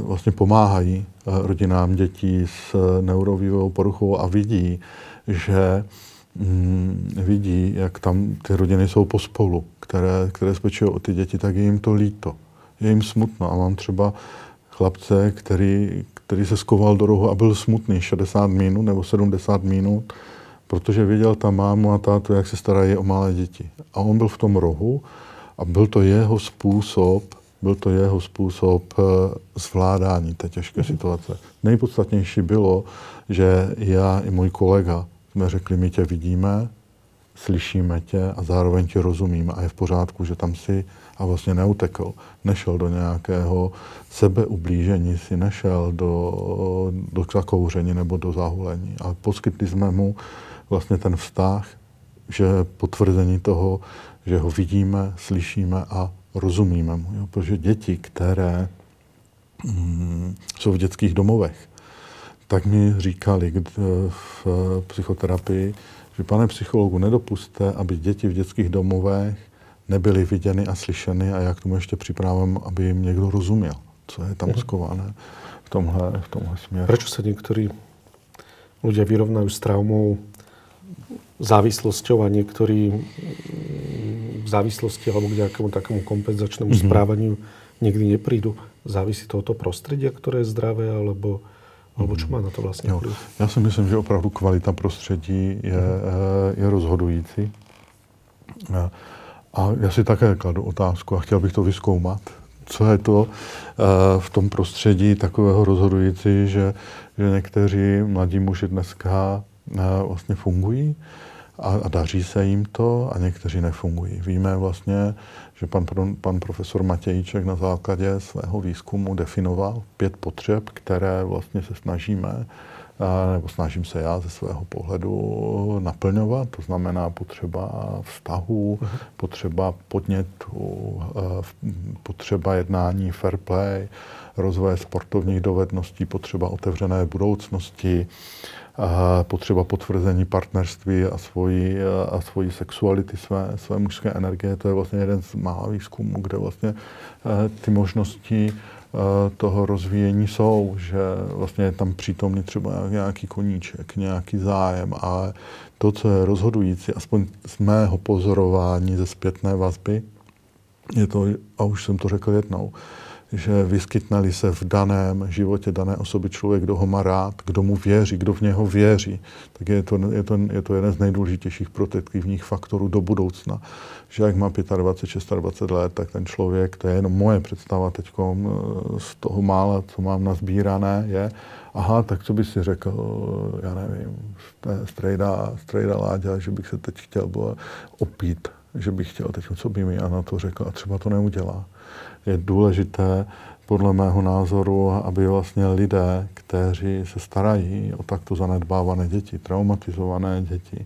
vlastně pomáhají rodinám dětí s neurovývojovou poruchou a vidí, že vidí, jak tam ty rodiny jsou pospolu, které, které spečují o ty děti, tak je jim to líto. Je jim smutno. A mám třeba chlapce, který, který se skoval do rohu a byl smutný 60 minut nebo 70 minut, protože viděl tam mámu a tátu, jak se starají o malé děti. A on byl v tom rohu a byl to jeho způsob, byl to jeho způsob eh, zvládání té těžké mm-hmm. situace. Nejpodstatnější bylo, že já i můj kolega jsme řekli, my tě vidíme, slyšíme tě a zároveň ti rozumíme a je v pořádku, že tam si a vlastně neutekl. Nešel do nějakého sebeublížení, si nešel do, do zakouření nebo do zahulení. Ale poskytli jsme mu vlastně ten vztah, že potvrzení toho, že ho vidíme, slyšíme a rozumíme mu. Jo? Protože děti, které mm, jsou v dětských domovech, tak mi říkali v psychoterapii, že pane psychologu, nedopuste, aby děti v dětských domovech nebyly viděny a slyšeny a jak tomu ještě připravím, aby jim někdo rozuměl, co je tam mhm. skované v tomhle, v tomhle směru. Proč se někteří lidé vyrovnají s traumou závislosťou a niektorí v závislosti alebo k nejakému takému kompenzačnému mm-hmm. správaniu nikdy neprídu. Závisí to od toho prostredia, ktoré je zdravé, alebo, alebo čo má na to vlastně jo. Já si myslím, že opravdu kvalita prostředí je, mm-hmm. je rozhodující. A já si také kladu otázku a chtěl bych to vyskoumat. Co je to eh, v tom prostředí takového rozhodující, že, že někteří mladí muži dneska eh, vlastně fungují a, a daří se jim to a někteří nefungují. Víme vlastně, že pan, pan profesor Matějíček na základě svého výzkumu definoval pět potřeb, které vlastně se snažíme nebo snažím se já ze svého pohledu naplňovat. To znamená potřeba vztahů, uh-huh. potřeba podnětu, potřeba jednání fair play, rozvoje sportovních dovedností, potřeba otevřené budoucnosti, potřeba potvrzení partnerství a svojí, a svojí sexuality, své, své mužské energie. To je vlastně jeden z mála výzkumů, kde vlastně ty možnosti Eh, toho rozvíjení jsou, že vlastně je tam přítomný třeba nějaký koníček, nějaký zájem, ale to, co je rozhodující, aspoň z mého pozorování ze zpětné vazby, je to, a už jsem to řekl jednou, že vyskytne se v daném životě dané osoby člověk, kdo ho má rád, kdo mu věří, kdo v něho věří, tak je to, je to, je to jeden z nejdůležitějších protektivních faktorů do budoucna. Že jak má 25, 26 let, tak ten člověk, to je jenom moje představa teď z toho mála, co mám nazbírané, je, aha, tak co by si řekl, já nevím, strejda, strejda Láďa, že bych se teď chtěl opít, že bych chtěl teď, co by mi na to řekl a třeba to neudělá je důležité podle mého názoru, aby vlastně lidé, kteří se starají o takto zanedbávané děti, traumatizované děti,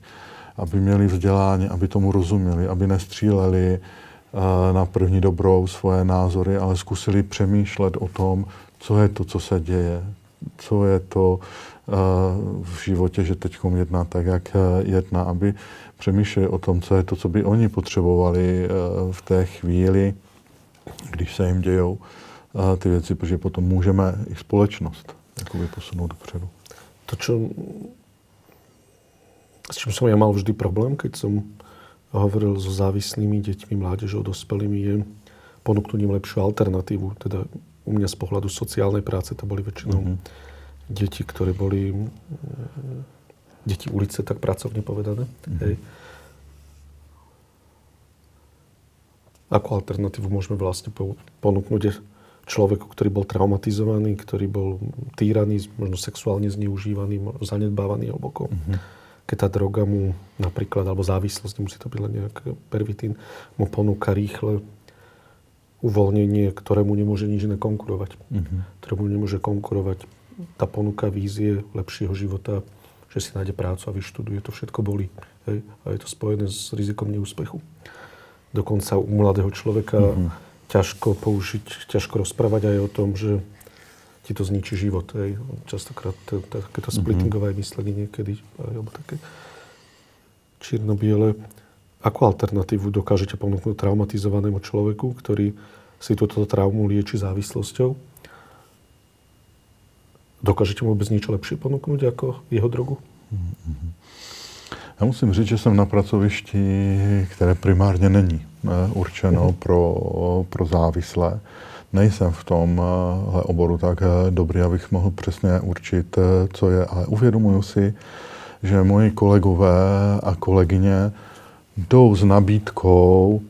aby měli vzdělání, aby tomu rozuměli, aby nestříleli eh, na první dobrou svoje názory, ale zkusili přemýšlet o tom, co je to, co se děje, co je to eh, v životě, že teď jedná tak, jak eh, jedná, aby přemýšleli o tom, co je to, co by oni potřebovali v té chvíli, když se jim dějou ty věci, protože potom můžeme i společnost jakoby posunout dopředu. To, čo, s čím som ja mal vždy problém, keď som hovoril so závislými deťmi, mládežou, dospelými, je ponúknuť im lepšiu alternatívu. Teda u mňa z pohľadu sociálnej práce to boli väčšinou mm-hmm. deti, ktoré boli deti ulice, tak pracovne povedané. Mm-hmm. Hej Akú alternatívu môžeme vlastne ponúknuť človeku, ktorý bol traumatizovaný, ktorý bol týraný, možno sexuálne zneužívaný, zanedbávaný hlboko. Mm-hmm. Keď tá droga mu napríklad, alebo závislosť, nemusí to byť len nejak pervitín, mu ponúka rýchle uvoľnenie, ktorému nemôže nič iné konkurovať. Mm-hmm. Ktorému nemôže konkurovať tá ponuka vízie lepšieho života, že si nájde prácu a vyštuduje, to všetko bolí. Hej? A je to spojené s rizikom neúspechu dokonca u mladého človeka mm-hmm. ťažko použiť, ťažko rozprávať aj o tom, že ti to zničí život. Hej. Častokrát takéto mhm. splittingové mm-hmm. myslenie niekedy, alebo také čierno-biele. Akú alternatívu dokážete ponúknuť traumatizovanému človeku, ktorý si túto traumu lieči závislosťou? Dokážete mu vôbec niečo lepšie ponúknuť ako jeho drogu? Mm-hmm. Já musím říct, že jsem na pracovišti, které primárně není určeno pro, pro závislé. nejsem v tomhle oboru tak dobrý, abych mohl přesně určit, co je, ale uvědomuji si, že moji kolegové a kolegyně jdou s nabídkou,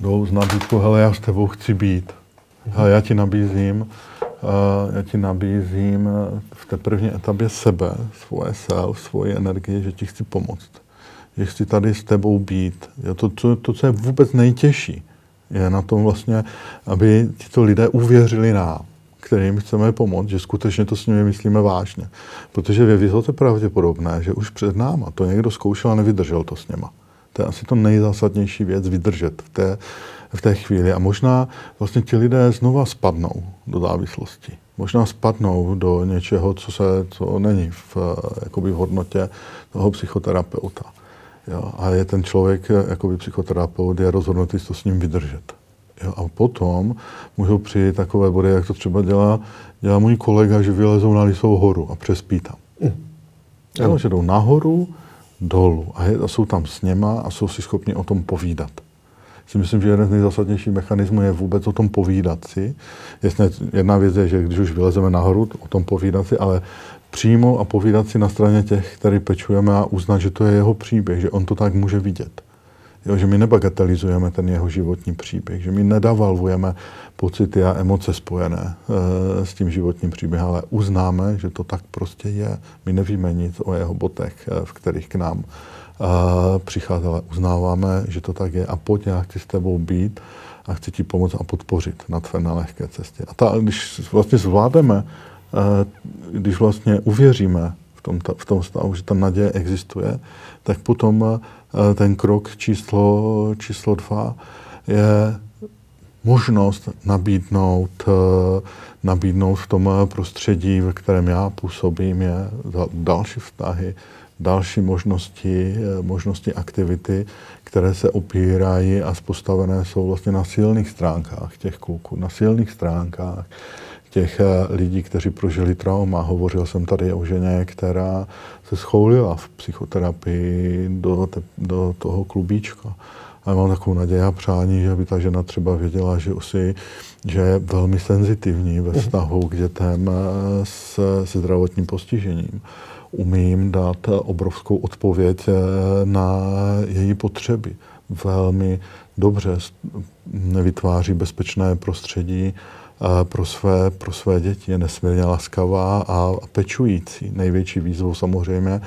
jdou s nabídkou, hele, já s tebou chci být. Hele, já ti nabízím, já ti nabízím té první etapě sebe, svoje self, svoji energii, že ti chci pomoct. Že chci tady s tebou být. Je to, to, to, co je vůbec nejtěžší, je na tom vlastně, aby tito lidé uvěřili nám kterým chceme pomoct, že skutečně to s nimi myslíme vážně. Protože je vysoce pravděpodobné, že už před náma to někdo zkoušel a nevydržel to s něma. To je asi to nejzásadnější věc, vydržet v té, v té chvíli. A možná vlastně ti lidé znova spadnou do závislosti. Možná spadnou do něčeho, co, se, co není v, jakoby v hodnotě toho psychoterapeuta. Jo, a je ten člověk, jakoby psychoterapeut, je rozhodnutý to s ním vydržet. Jo, a potom můžou přijít takové body, jak to třeba dělá, dělá můj kolega, že vylezou na Lisovou horu a přespí tam. Mm. Jo, že jdou nahoru, dolů a, je, a jsou tam s něma a jsou si schopni o tom povídat. Si myslím, že jeden z nejzásadnějších mechanismů je vůbec o tom povídat si. Jasně, jedna věc je, že když už vylezeme nahoru, o tom povídat si, ale přímo a povídat si na straně těch, který pečujeme a uznat, že to je jeho příběh, že on to tak může vidět. Jo, že my nebagatelizujeme ten jeho životní příběh, že my nedavalvujeme pocity a emoce spojené e, s tím životním příběhem, ale uznáme, že to tak prostě je. My nevíme nic o jeho botech, e, v kterých k nám přicházel, ale uznáváme, že to tak je a pojď, já chci s tebou být a chci ti pomoct a podpořit na tvé nelehké cestě. A ta, když vlastně zvládneme, e, když vlastně uvěříme v tom, v tom stavu, že ta naděje existuje, tak potom Eh, ten krok číslo, číslo dva je možnost nabídnout, eh, nabídnout v tom prostředí, ve kterém já působím, je další vztahy, další možnosti, eh, možnosti aktivity, které se opírají a postavené jsou vlastně na silných stránkách těch kluků, na silných stránkách těch eh, lidí, kteří prožili trauma. Hovořil jsem tady o ženě, která se schoulila v psychoterapii do, te, do toho klubíčka. A mám takovou naději a přání, že by ta žena třeba věděla, že, si, že je velmi senzitivní ve mhm. vztahu k dětem eh, s, se zdravotním postižením. Umím dát obrovskou odpověď eh, na její potřeby. Velmi dobře vytváří bezpečné prostředí pro své, pro své děti. Je nesmírně laskavá a pečující. Největší výzvou samozřejmě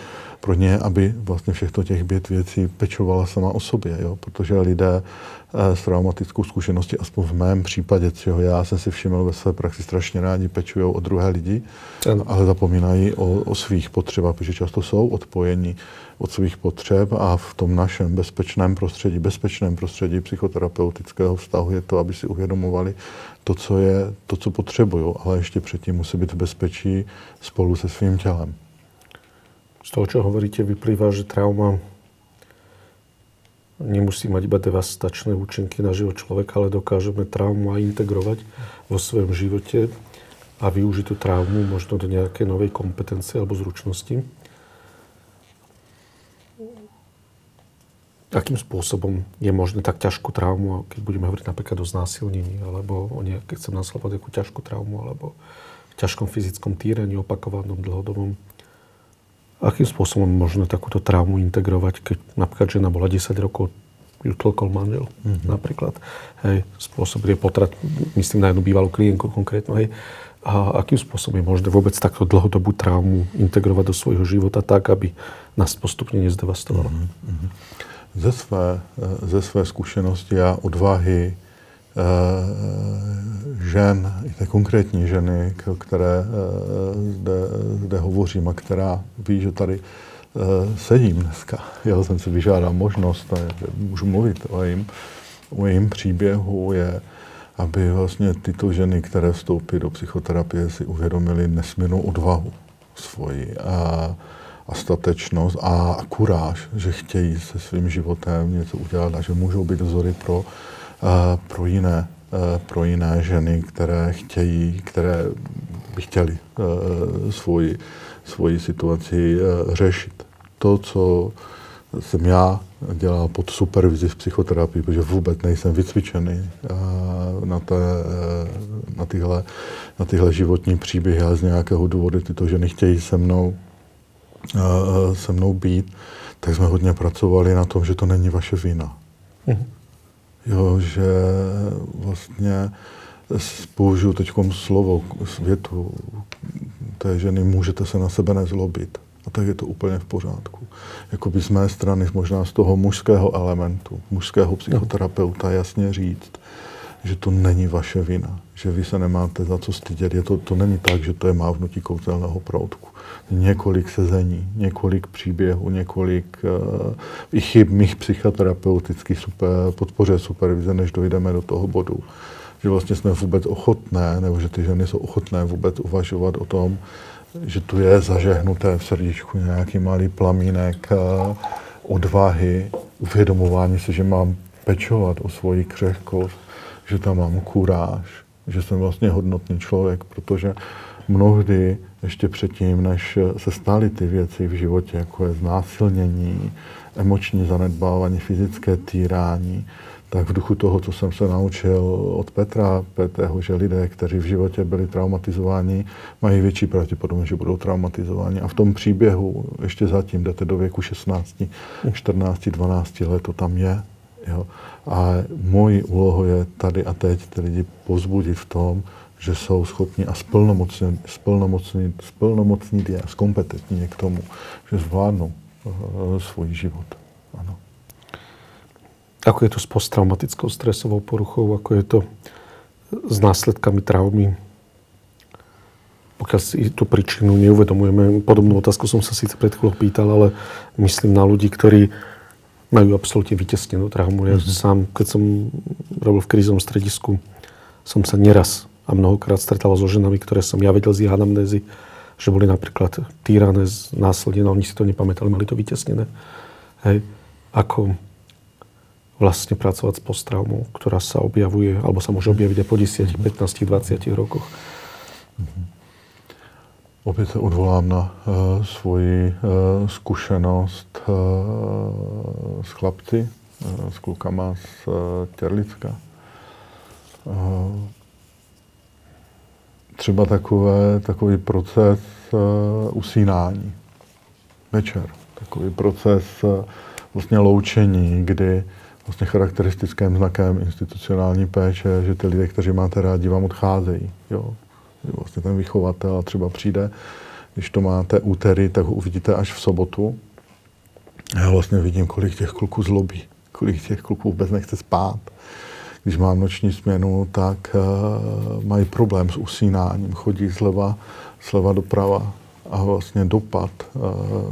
pro ně, aby vlastně všechno těch pět věcí pečovala sama o sobě, jo? protože lidé eh, s traumatickou zkušeností, aspoň v mém případě, čeho já jsem si všiml ve své praxi, strašně rádi pečují o druhé lidi, ano. ale zapomínají o, o svých potřebách, protože často jsou odpojení od svých potřeb a v tom našem bezpečném prostředí, bezpečném prostředí psychoterapeutického vztahu je to, aby si uvědomovali to, co je, to, co potřebují, ale ještě předtím musí být v bezpečí spolu se svým tělem. Z toho, čo hovoríte, vyplýva, že trauma nemusí mať iba devastačné účinky na život človeka, ale dokážeme traumu aj integrovať vo svojom živote a využiť tú traumu možno do nejakej novej kompetencie alebo zručnosti. Akým spôsobom je možné tak ťažkú traumu, keď budeme hovoriť napríklad o znásilnení, alebo o nejaké, chcem nasledovať nejakú ťažkú traumu, alebo ťažkom fyzickom týraní, opakovanom, dlhodobom, Akým spôsobom možno takúto traumu integrovať, keď napríklad žena bola 10 rokov, ju tlkol manžel mm-hmm. napríklad. Hej, je potrat, myslím na jednu bývalú klientku konkrétnu, hej. A akým spôsobom je možné vôbec takto dlhodobú traumu integrovať do svojho života tak, aby nás postupne nezdevastovala? Mm-hmm. Ze své, ze své zkušenosti a odvahy Eh, žen, i té konkrétní ženy, které eh, zde, zde hovořím a která ví, že tady eh, sedím dneska. Já jsem si vyžádal možnost, že můžu mluvit o jejím, o jejím příběhu, je, aby vlastně tyto ženy, které vstoupí do psychoterapie, si uvědomili nesmírnou odvahu svoji a, a statečnost a, a kuráž, že chtějí se svým životem něco udělat a že můžou být vzory pro pro jiné, pro jiné ženy, které chtějí, které by chtěly svoji, svoji situaci řešit. To, co jsem já dělá pod supervizi v psychoterapii, protože vůbec nejsem vycvičený na, té, na, tyhle, na tyhle životní příběhy, ale z nějakého důvodu tyto ženy chtějí se mnou, se mnou být, tak jsme hodně pracovali na tom, že to není vaše vina. Mm. Jo, že vlastně použiju teď slovo, větu té ženy, můžete se na sebe nezlobit. A tak je to úplně v pořádku. Jakoby z mé strany, možná z toho mužského elementu, mužského psychoterapeuta jasně říct, že to není vaše vina, že vy se nemáte za co stydět. Je to, to není tak, že to je mávnutí kouzelného proutku. Několik sezení, několik příběhů, několik uh, i chyb mých psychoterapeutických super, podpoře supervize, než dojdeme do toho bodu. Že vlastně jsme vůbec ochotné, nebo že ty ženy jsou ochotné vůbec uvažovat o tom, že tu je zažehnuté v srdíčku nějaký malý plamínek uh, odvahy, uvědomování se, že mám pečovat o svoji křehkost, že tam mám kuráž, že jsem vlastně hodnotný člověk, protože mnohdy ještě předtím, než se staly ty věci v životě, jako je znásilnění, emoční zanedbávání, fyzické týrání, tak v duchu toho, co jsem se naučil od Petra Petého, že lidé, kteří v životě byli traumatizováni, mají větší pravděpodobnost, že budou traumatizováni. A v tom příběhu ještě zatím jdete do věku 16, 14, 12 let, to tam je. Jo. A mojí úlohou je tady a teď ty lidi pozbudit v tom, že jsou schopni a splnomocnit, splnomocnit, splnomocnit je a zkompetentní k tomu, že zvládnou uh, svůj život. Ano. Ako je to s posttraumatickou stresovou poruchou, ako je to s následkami traumy? Pokiaľ si tú príčinu neuvedomujeme, podobnú otázku som sa síce pred chvíľou pýtal, ale myslím na ľudí, ktorí majú absolútne vytesnenú traumu. Ja mm-hmm. sám, keď som robil v krízovom stredisku, som sa neraz a mnohokrát stretával so ženami, ktoré som ja vedel z ich anamnézy, že boli napríklad týrané, násilnené, oni si to nepamätali, mali to vytesnené. Hej. Ako vlastne pracovať s posttraumou, ktorá sa objavuje, alebo sa môže objaviť aj po 10, 15, 20 rokoch. Mm-hmm. Opět se odvolám na uh, svoji uh, zkušenost uh, s chlapci, uh, s klukama z uh, Těrlicka. Uh, třeba takové, takový proces uh, usínání. Večer. Takový proces uh, vlastně loučení, kdy vlastně charakteristickým znakem institucionální péče, že ty lidé, kteří máte rádi, vám odcházejí. Jo vlastně ten vychovatel třeba přijde, když to máte úterý, tak ho uvidíte až v sobotu. Já vlastně vidím, kolik těch kluků zlobí, kolik těch kluků vůbec nechce spát. Když mám noční směnu, tak uh, mají problém s usínáním, chodí zleva, zleva doprava a vlastně dopad, uh,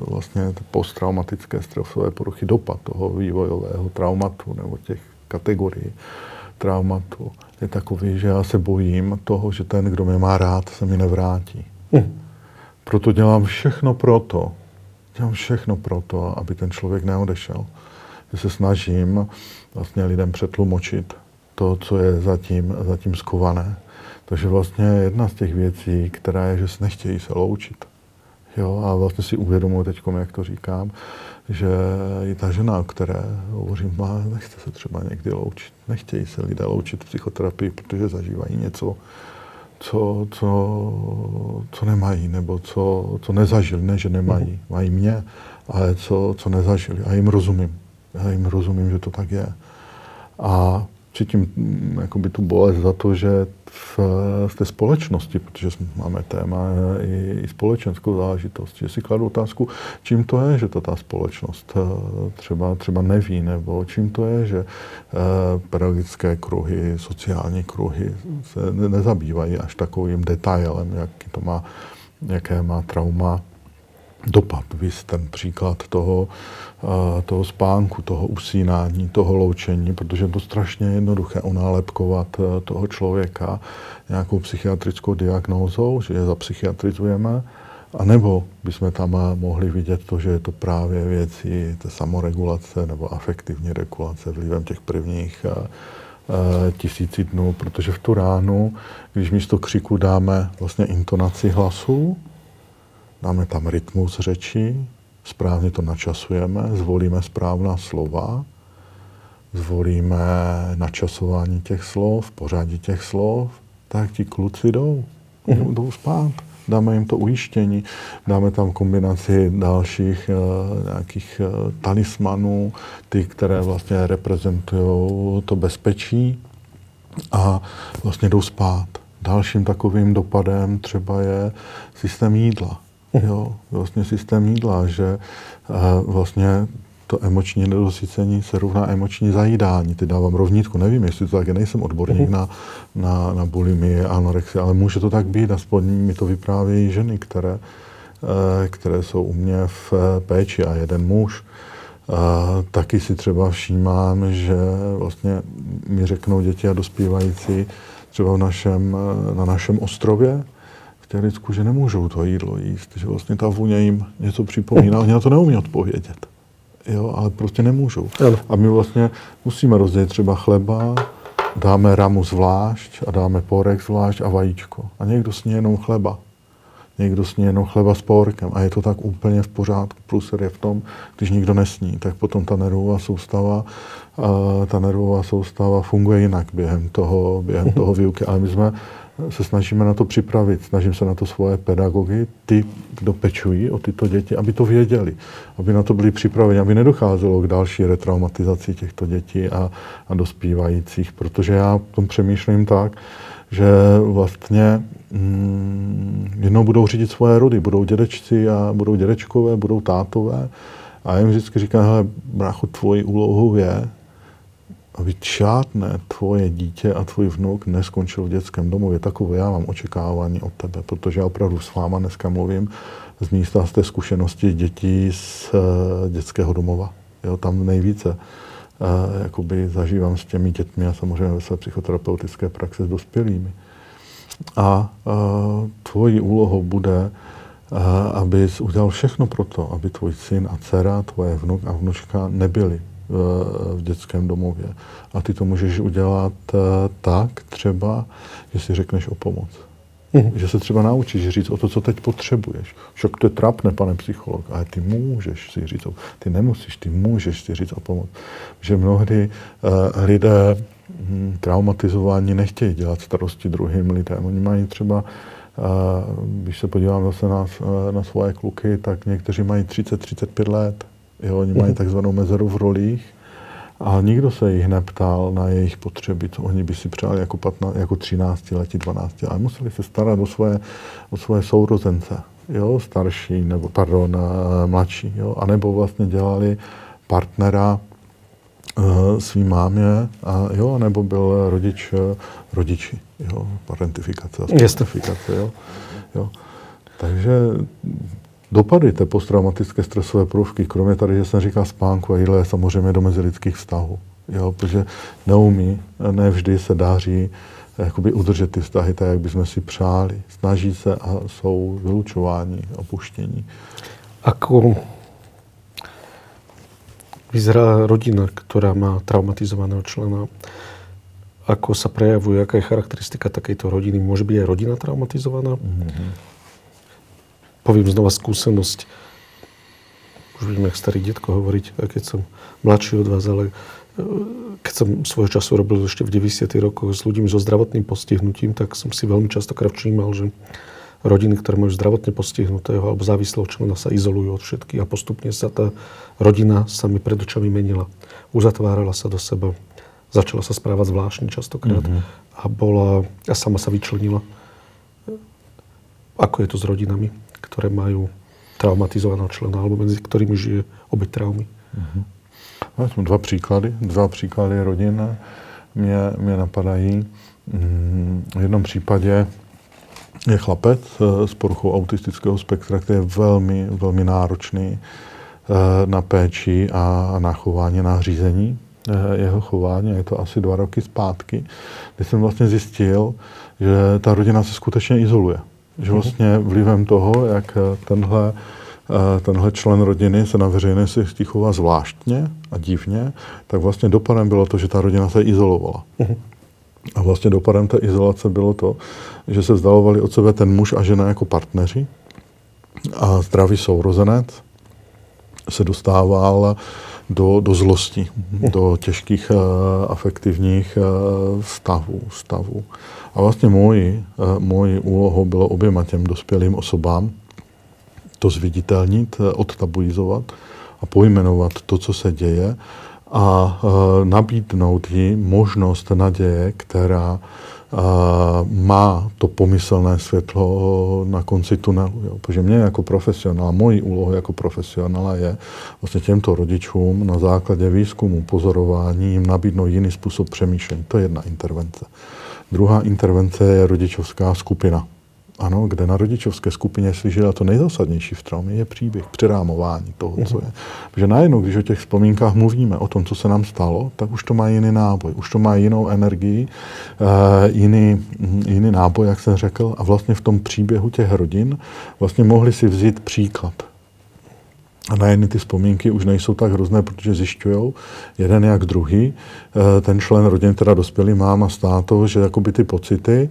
vlastně posttraumatické stresové poruchy, dopad toho vývojového traumatu nebo těch kategorií traumatu je takový, že já se bojím toho, že ten, kdo mě má rád, se mi nevrátí. Mm. Proto dělám všechno proto, dělám všechno proto, aby ten člověk neodešel. Že se snažím vlastně lidem přetlumočit to, co je zatím, zatím skované. Takže vlastně jedna z těch věcí, která je, že se nechtějí se loučit. Jo, a vlastně si uvědomuji teď, jak to říkám, že i ta žena, o které hovořím, má, nechce se třeba někdy loučit. Nechtějí se lidé loučit v psychoterapii, protože zažívají něco, co, co, co nemají, nebo co, co nezažili. Ne, že nemají, mhm. mají mě, ale co, co nezažili. A jim rozumím. Já jim rozumím, že to tak je. A cítím mm, jakoby tu bolest za to, že v, v té společnosti, protože máme téma i, i společenskou záležitost, že si kladu otázku, čím to je, že to ta společnost eh, třeba, třeba neví, nebo čím to je, že eh, pedagogické kruhy, sociální kruhy se nezabývají až takovým detailem, jaký to má, jaké má trauma dopad. Vy ten příklad toho, toho spánku, toho usínání, toho loučení, protože je to strašně jednoduché onálepkovat e, toho člověka nějakou psychiatrickou diagnózou, že je zapsychiatrizujeme, a nebo bychom tam mohli vidět to, že je to právě věci té samoregulace nebo afektivní regulace vlivem těch prvních e, e, tisíci dnů, protože v tu ránu, když místo křiku dáme vlastně intonaci hlasu, dáme tam rytmus řeči, správně to načasujeme, zvolíme správná slova, zvolíme načasování těch slov, pořadí těch slov, tak ti kluci jdou, mm-hmm. jdou spát. Dáme jim to ujištění, dáme tam kombinaci dalších uh, nějakých uh, talismanů, ty, které vlastně reprezentují to bezpečí a vlastně jdou spát. Dalším takovým dopadem třeba je systém jídla. Jo, vlastně systém jídla, že uh, vlastně to emoční nedosycení se rovná emoční zajídání. Ty dávám rovnítku, nevím, jestli to tak je, nejsem odborník uh-huh. na, na, na bulimii, anorexii, ale může to tak být, aspoň mi to vyprávějí ženy, které, eh, které jsou u mě v eh, péči a jeden muž. Taky si třeba všímám, že vlastně mi řeknou děti a dospívající třeba v našem, eh, na našem ostrově, Tělicku, že nemůžou to jídlo jíst, že vlastně ta vůně jim něco připomíná, oni na to neumí odpovědět jo, ale prostě nemůžou. Ano. A my vlastně musíme rozdělit třeba chleba, dáme ramu zvlášť a dáme porek zvlášť a vajíčko. A někdo sní jenom chleba. Někdo sní jenom chleba s porkem a je to tak úplně v pořádku. Plus je v tom, když nikdo nesní, tak potom ta nervová soustava, ta nervová soustava funguje jinak během toho, během toho výuky. Ale my jsme se snažíme na to připravit, snažím se na to svoje pedagogy, ty, kdo pečují o tyto děti, aby to věděli, aby na to byli připraveni, aby nedocházelo k další retraumatizaci těchto dětí a, a dospívajících, protože já tom přemýšlím tak, že vlastně mm, jednou budou řídit svoje rody, budou dědečci a budou dědečkové, budou tátové. A já jim vždycky říkám, hele, brácho, tvojí úlohou je aby žádné tvoje dítě a tvůj vnuk neskončil v dětském domově. Takové já mám očekávání od tebe, protože já opravdu s váma dneska mluvím z místa z té zkušenosti dětí z uh, dětského domova. Jo, tam nejvíce uh, jakoby zažívám s těmi dětmi a samozřejmě ve své psychoterapeutické praxi s dospělými. A uh, tvojí úlohou bude, abys udělal všechno pro to, aby tvůj syn a dcera, tvoje vnuk a vnučka nebyli v dětském domově. A ty to můžeš udělat eh, tak třeba, že si řekneš o pomoc. Uhum. Že se třeba naučíš říct o to, co teď potřebuješ. Však to je trapné, pane psycholog, ale ty můžeš si říct, o, ty nemusíš, ty můžeš si říct o pomoc. Že mnohdy uh, lidé hm, traumatizování nechtějí dělat starosti druhým lidem. Oni mají třeba, uh, když se podívám zase na, na svoje kluky, tak někteří mají 30-35 let Jo, oni mají takzvanou mezeru v rolích a nikdo se jich neptal na jejich potřeby, co oni by si přáli jako, 15, jako 13 letí, 12, ale museli se starat o svoje, o svoje sourozence, jo, starší, nebo pardon, eh, mladší, jo, anebo vlastně dělali partnera uh, svým mámě, a, jo, nebo byl rodič, uh, rodiči, jo, parentifikace a jo, jo. Takže Dopady té posttraumatické stresové prvky, kromě tady, že jsem říkal spánku a jídlo, je samozřejmě do mezilidských vztahů. Jo, protože neumí, ne vždy se dáří eh, jakoby udržet ty vztahy tak, jak bychom si přáli. Snaží se a jsou vylučování, opuštění. Ako vyzerá rodina, která má traumatizovaného člena? Ako sa prejavuje, jaká je charakteristika takejto rodiny? Byť aj rodina traumatizovaná? Mm-hmm poviem znova skúsenosť. Už viem, jak starý detko hovoriť, keď som mladší od vás, ale e, keď som svojho času robil ešte v 90. rokoch s ľuďmi so zdravotným postihnutím, tak som si veľmi častokrát všímal, že rodiny, ktoré majú zdravotne postihnutého alebo závislého člena sa izolujú od všetkých a postupne sa tá rodina sa mi pred očami menila. Uzatvárala sa do seba, začala sa správať zvláštne častokrát mm-hmm. a bola, a sama sa vyčlenila. Ako je to s rodinami? Ktoré majú traumatizovaného člena, alebo mezi ktorými žije obyť traumy. Mm-hmm. Dva příklady, dva příklady rodin mě, mě napadají. Mm, v jednom případě je chlapec eh, s poruchou autistického spektra, který je velmi, velmi náročný eh, na péči a na chování, na řízení eh, jeho chování. Je to asi dva roky zpátky, kdy jsem vlastně zjistil, že ta rodina se skutečně izoluje. Že vlastně vlivem toho, jak eh, tenhle, eh, tenhle člen rodiny se na veřejnosti chová zvláštně a divně, tak vlastně dopadem bylo to, že ta rodina se izolovala. Uh-huh. A vlastně dopadem té izolace bylo to, že se vzdalovali od sebe ten muž a žena jako partneři a zdravý sourozenec se dostával do, do zlosti, do těžkých uh, afektivních uh, stavů, stavů. A vlastně moji, uh, moji úlohou bylo oběma těm dospělým osobám to zviditelnit, odtabuizovat a pojmenovat to, co se děje a uh, nabídnout jí možnost naděje, která má to pomyslné světlo na konci tunelu. Jo. Protože mě jako profesionál, mojí úlohou jako profesionála je vlastně těmto rodičům na základě výzkumu, pozorování jim nabídnout jiný způsob přemýšlení. To je jedna intervence. Druhá intervence je rodičovská skupina. Ano, kde na rodičovské skupině slyšela to nejzásadnější v traumě je příběh, přirámování toho, co je. Protože najednou, když o těch vzpomínkách mluvíme, o tom, co se nám stalo, tak už to má jiný náboj, už to má jinou energii, uh, jiný, jiný náboj, jak jsem řekl, a vlastně v tom příběhu těch rodin vlastně mohli si vzít příklad. A na jedny ty vzpomínky už nejsou tak hrozné, protože zjišťují jeden jak druhý, uh, ten člen rodiny, teda dospělý máma státo, že jakoby ty pocity,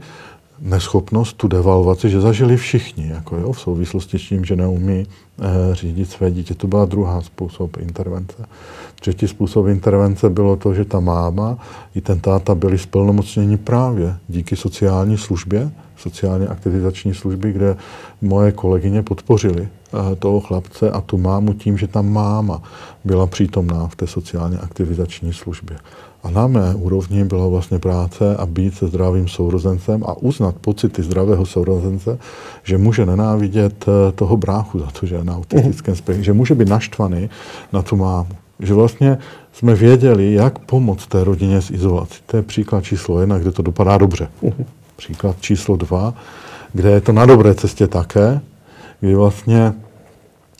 neschopnost, tu devalvaci, že zažili všichni, jako jo, v souvislosti s tím, že neumí e, řídit své dítě. To byla druhá způsob intervence. Třetí způsob intervence bylo to, že ta máma i ten táta byli splnomocněni právě díky sociální službě, sociálně aktivizační služby, kde moje kolegyně podpořili toho chlapce a tu mámu tím, že ta máma byla přítomná v té sociálně aktivizační službě. A na mé úrovni byla vlastně práce a být se zdravým sourozencem a uznat pocity zdravého sourozence, že může nenávidět eh, toho bráchu za to, že je na autistickém spektru, že může být naštvaný na tu mámu. Že vlastně jsme věděli, jak pomoct té rodině s izolací. To je příklad číslo jedna, kde to dopadá dobře. Příklad číslo dva, kde je to na dobré cestě také, kdy vlastně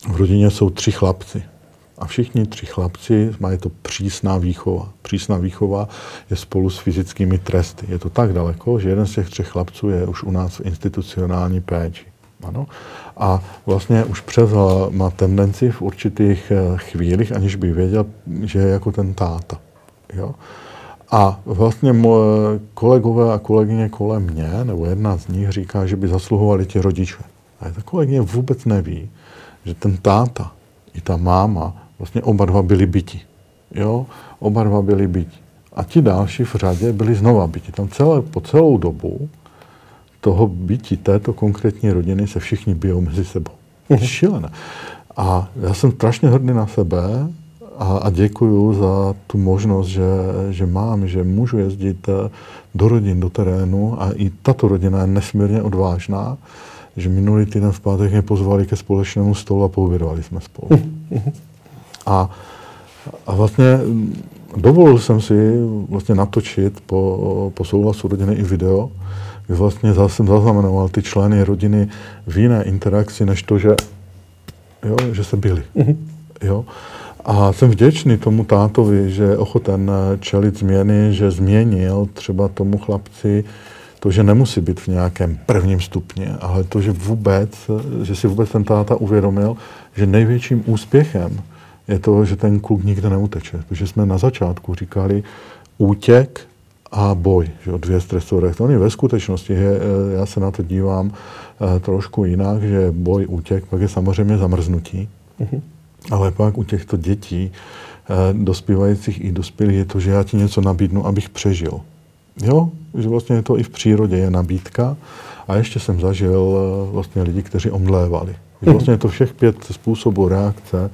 v rodině jsou tři chlapci. A všichni tři chlapci mají to přísná výchova. Přísná výchova je spolu s fyzickými tresty. Je to tak daleko, že jeden z těch třech chlapců je už u nás v institucionální péči. Ano? A vlastně už převzal, má tendenci v určitých eh, chvílích, aniž by věděl, že je jako ten táta. Jo? A vlastně moje kolegové a kolegyně kolem mě, nebo jedna z nich říká, že by zasluhovali ti rodiče. A ta kolegyně vůbec neví, že ten táta i ta máma vlastně oba dva byli byti. Jo? Oba dva byli byti. A ti další v řadě byli znova byti. Tam celé, po celou dobu toho bytí této konkrétní rodiny se všichni bijou mezi sebou. Mhm. Šílené. A já jsem strašně hrdý na sebe a, a děkuju za tu možnost, že, že mám, že můžu jezdit eh, do rodin, do terénu a i tato rodina je nesmírně odvážná, že minulý týden v pátek mě pozvali ke společnému stolu a povědovali jsme spolu. A, a vlastně dovolil jsem si vlastně natočit po, po souhlasu rodiny i video, kdy vlastně jsem zaznamenoval ty členy rodiny v jiné interakci, než to, že, jo, že se byli. Jo. A jsem vděčný tomu tátovi, že je ochoten čelit změny, že změnil třeba tomu chlapci to, že nemusí být v nějakém prvním stupni, ale to, že vůbec, že si vůbec ten táta uvědomil, že největším úspěchem je to, že ten kluk nikde neuteče. Protože jsme na začátku říkali útěk a boj, že dvě stresové. Oni ve skutečnosti, je, eh, já se na to dívám eh, trošku jinak, že boj, útěk, pak je samozřejmě zamrznutí. Mm-hmm. Ale pak u těchto dětí, eh, dospívajících i dospělých, je to, že já ti něco nabídnu, abych přežil. Jo, že vlastně je to i v přírodě je nabídka. A ještě jsem zažil vlastně lidi, kteří omdlévali. Že vlastně je to všech pět způsobů reakce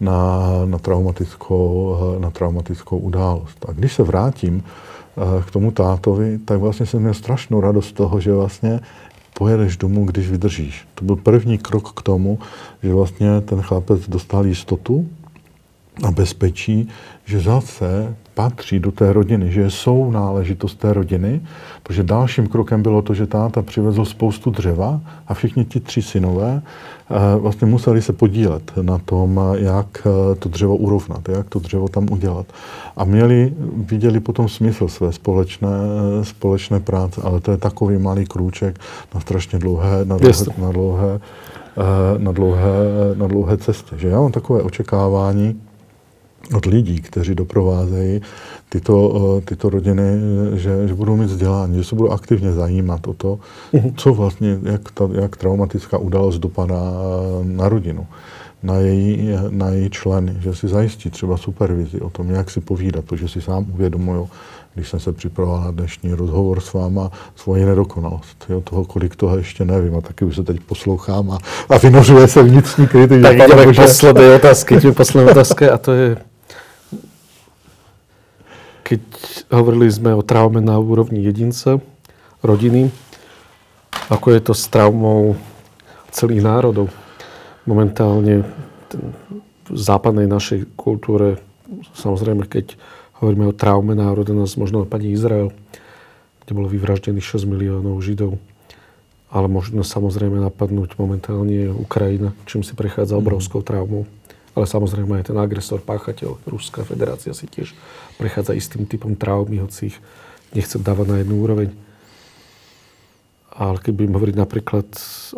na, na, traumatickou, na traumatickou událost. A když se vrátím eh, k tomu tátovi, tak vlastně jsem měl strašnou radost z toho, že vlastně pojedeš domů, když vydržíš. To byl první krok k tomu, že vlastně ten chlapec dostal jistotu a bezpečí, že zase patří do té rodiny, že jsou náležitost té rodiny, protože dalším krokem bylo to, že táta přivezl spoustu dřeva a všichni ti tři synové eh, vlastně museli se podílet na tom, jak eh, to dřevo urovnat, jak to dřevo tam udělat. A měli, viděli potom smysl své společné, eh, společné práce, ale to je takový malý krůček na strašně dlouhé, na dlouhé, na dlouhé, na dlouhé, na dlouhé cestě. Že já mám takové očekávání, od lidí, kteří doprovázejí tyto, eh, tyto rodiny, že, že budou mít vzdělání, že se budou aktivně zajímat o to, mhm. co vlastně, jak, ta, jak traumatická událost dopadá na rodinu. na její, na její členy, že si zajistí třeba supervizi o tom, jak si povídat, to, že si sám uvědomují, když jsem se připravoval na dnešní rozhovor s váma, svoji nedokonalost. Jo, toho, kolik toho ještě nevím. A taky už se teď poslouchám a, a vynořuje se vnitřní kritik. Tak jdeme k posledné otázky. Jdeme posledné otázky a to je, keď hovorili jsme o traume na úrovni jedince, rodiny, ako je to s traumou celých národov. Momentálne v západnej našej kultúre, samozrejme, keď hovoríme o traume národa, nás možno napadne Izrael, kde bolo vyvraždených 6 miliónov Židov. Ale možno samozrejme napadnúť momentálne Ukrajina, čím si prechádza obrovskou traumou. Ale samozrejme aj ten agresor, páchateľ, Ruská federácia si tiež prechádza istým typom traumy, hoci ich nechcem dávať na jednu úroveň. Ale keď budem hovoriť napríklad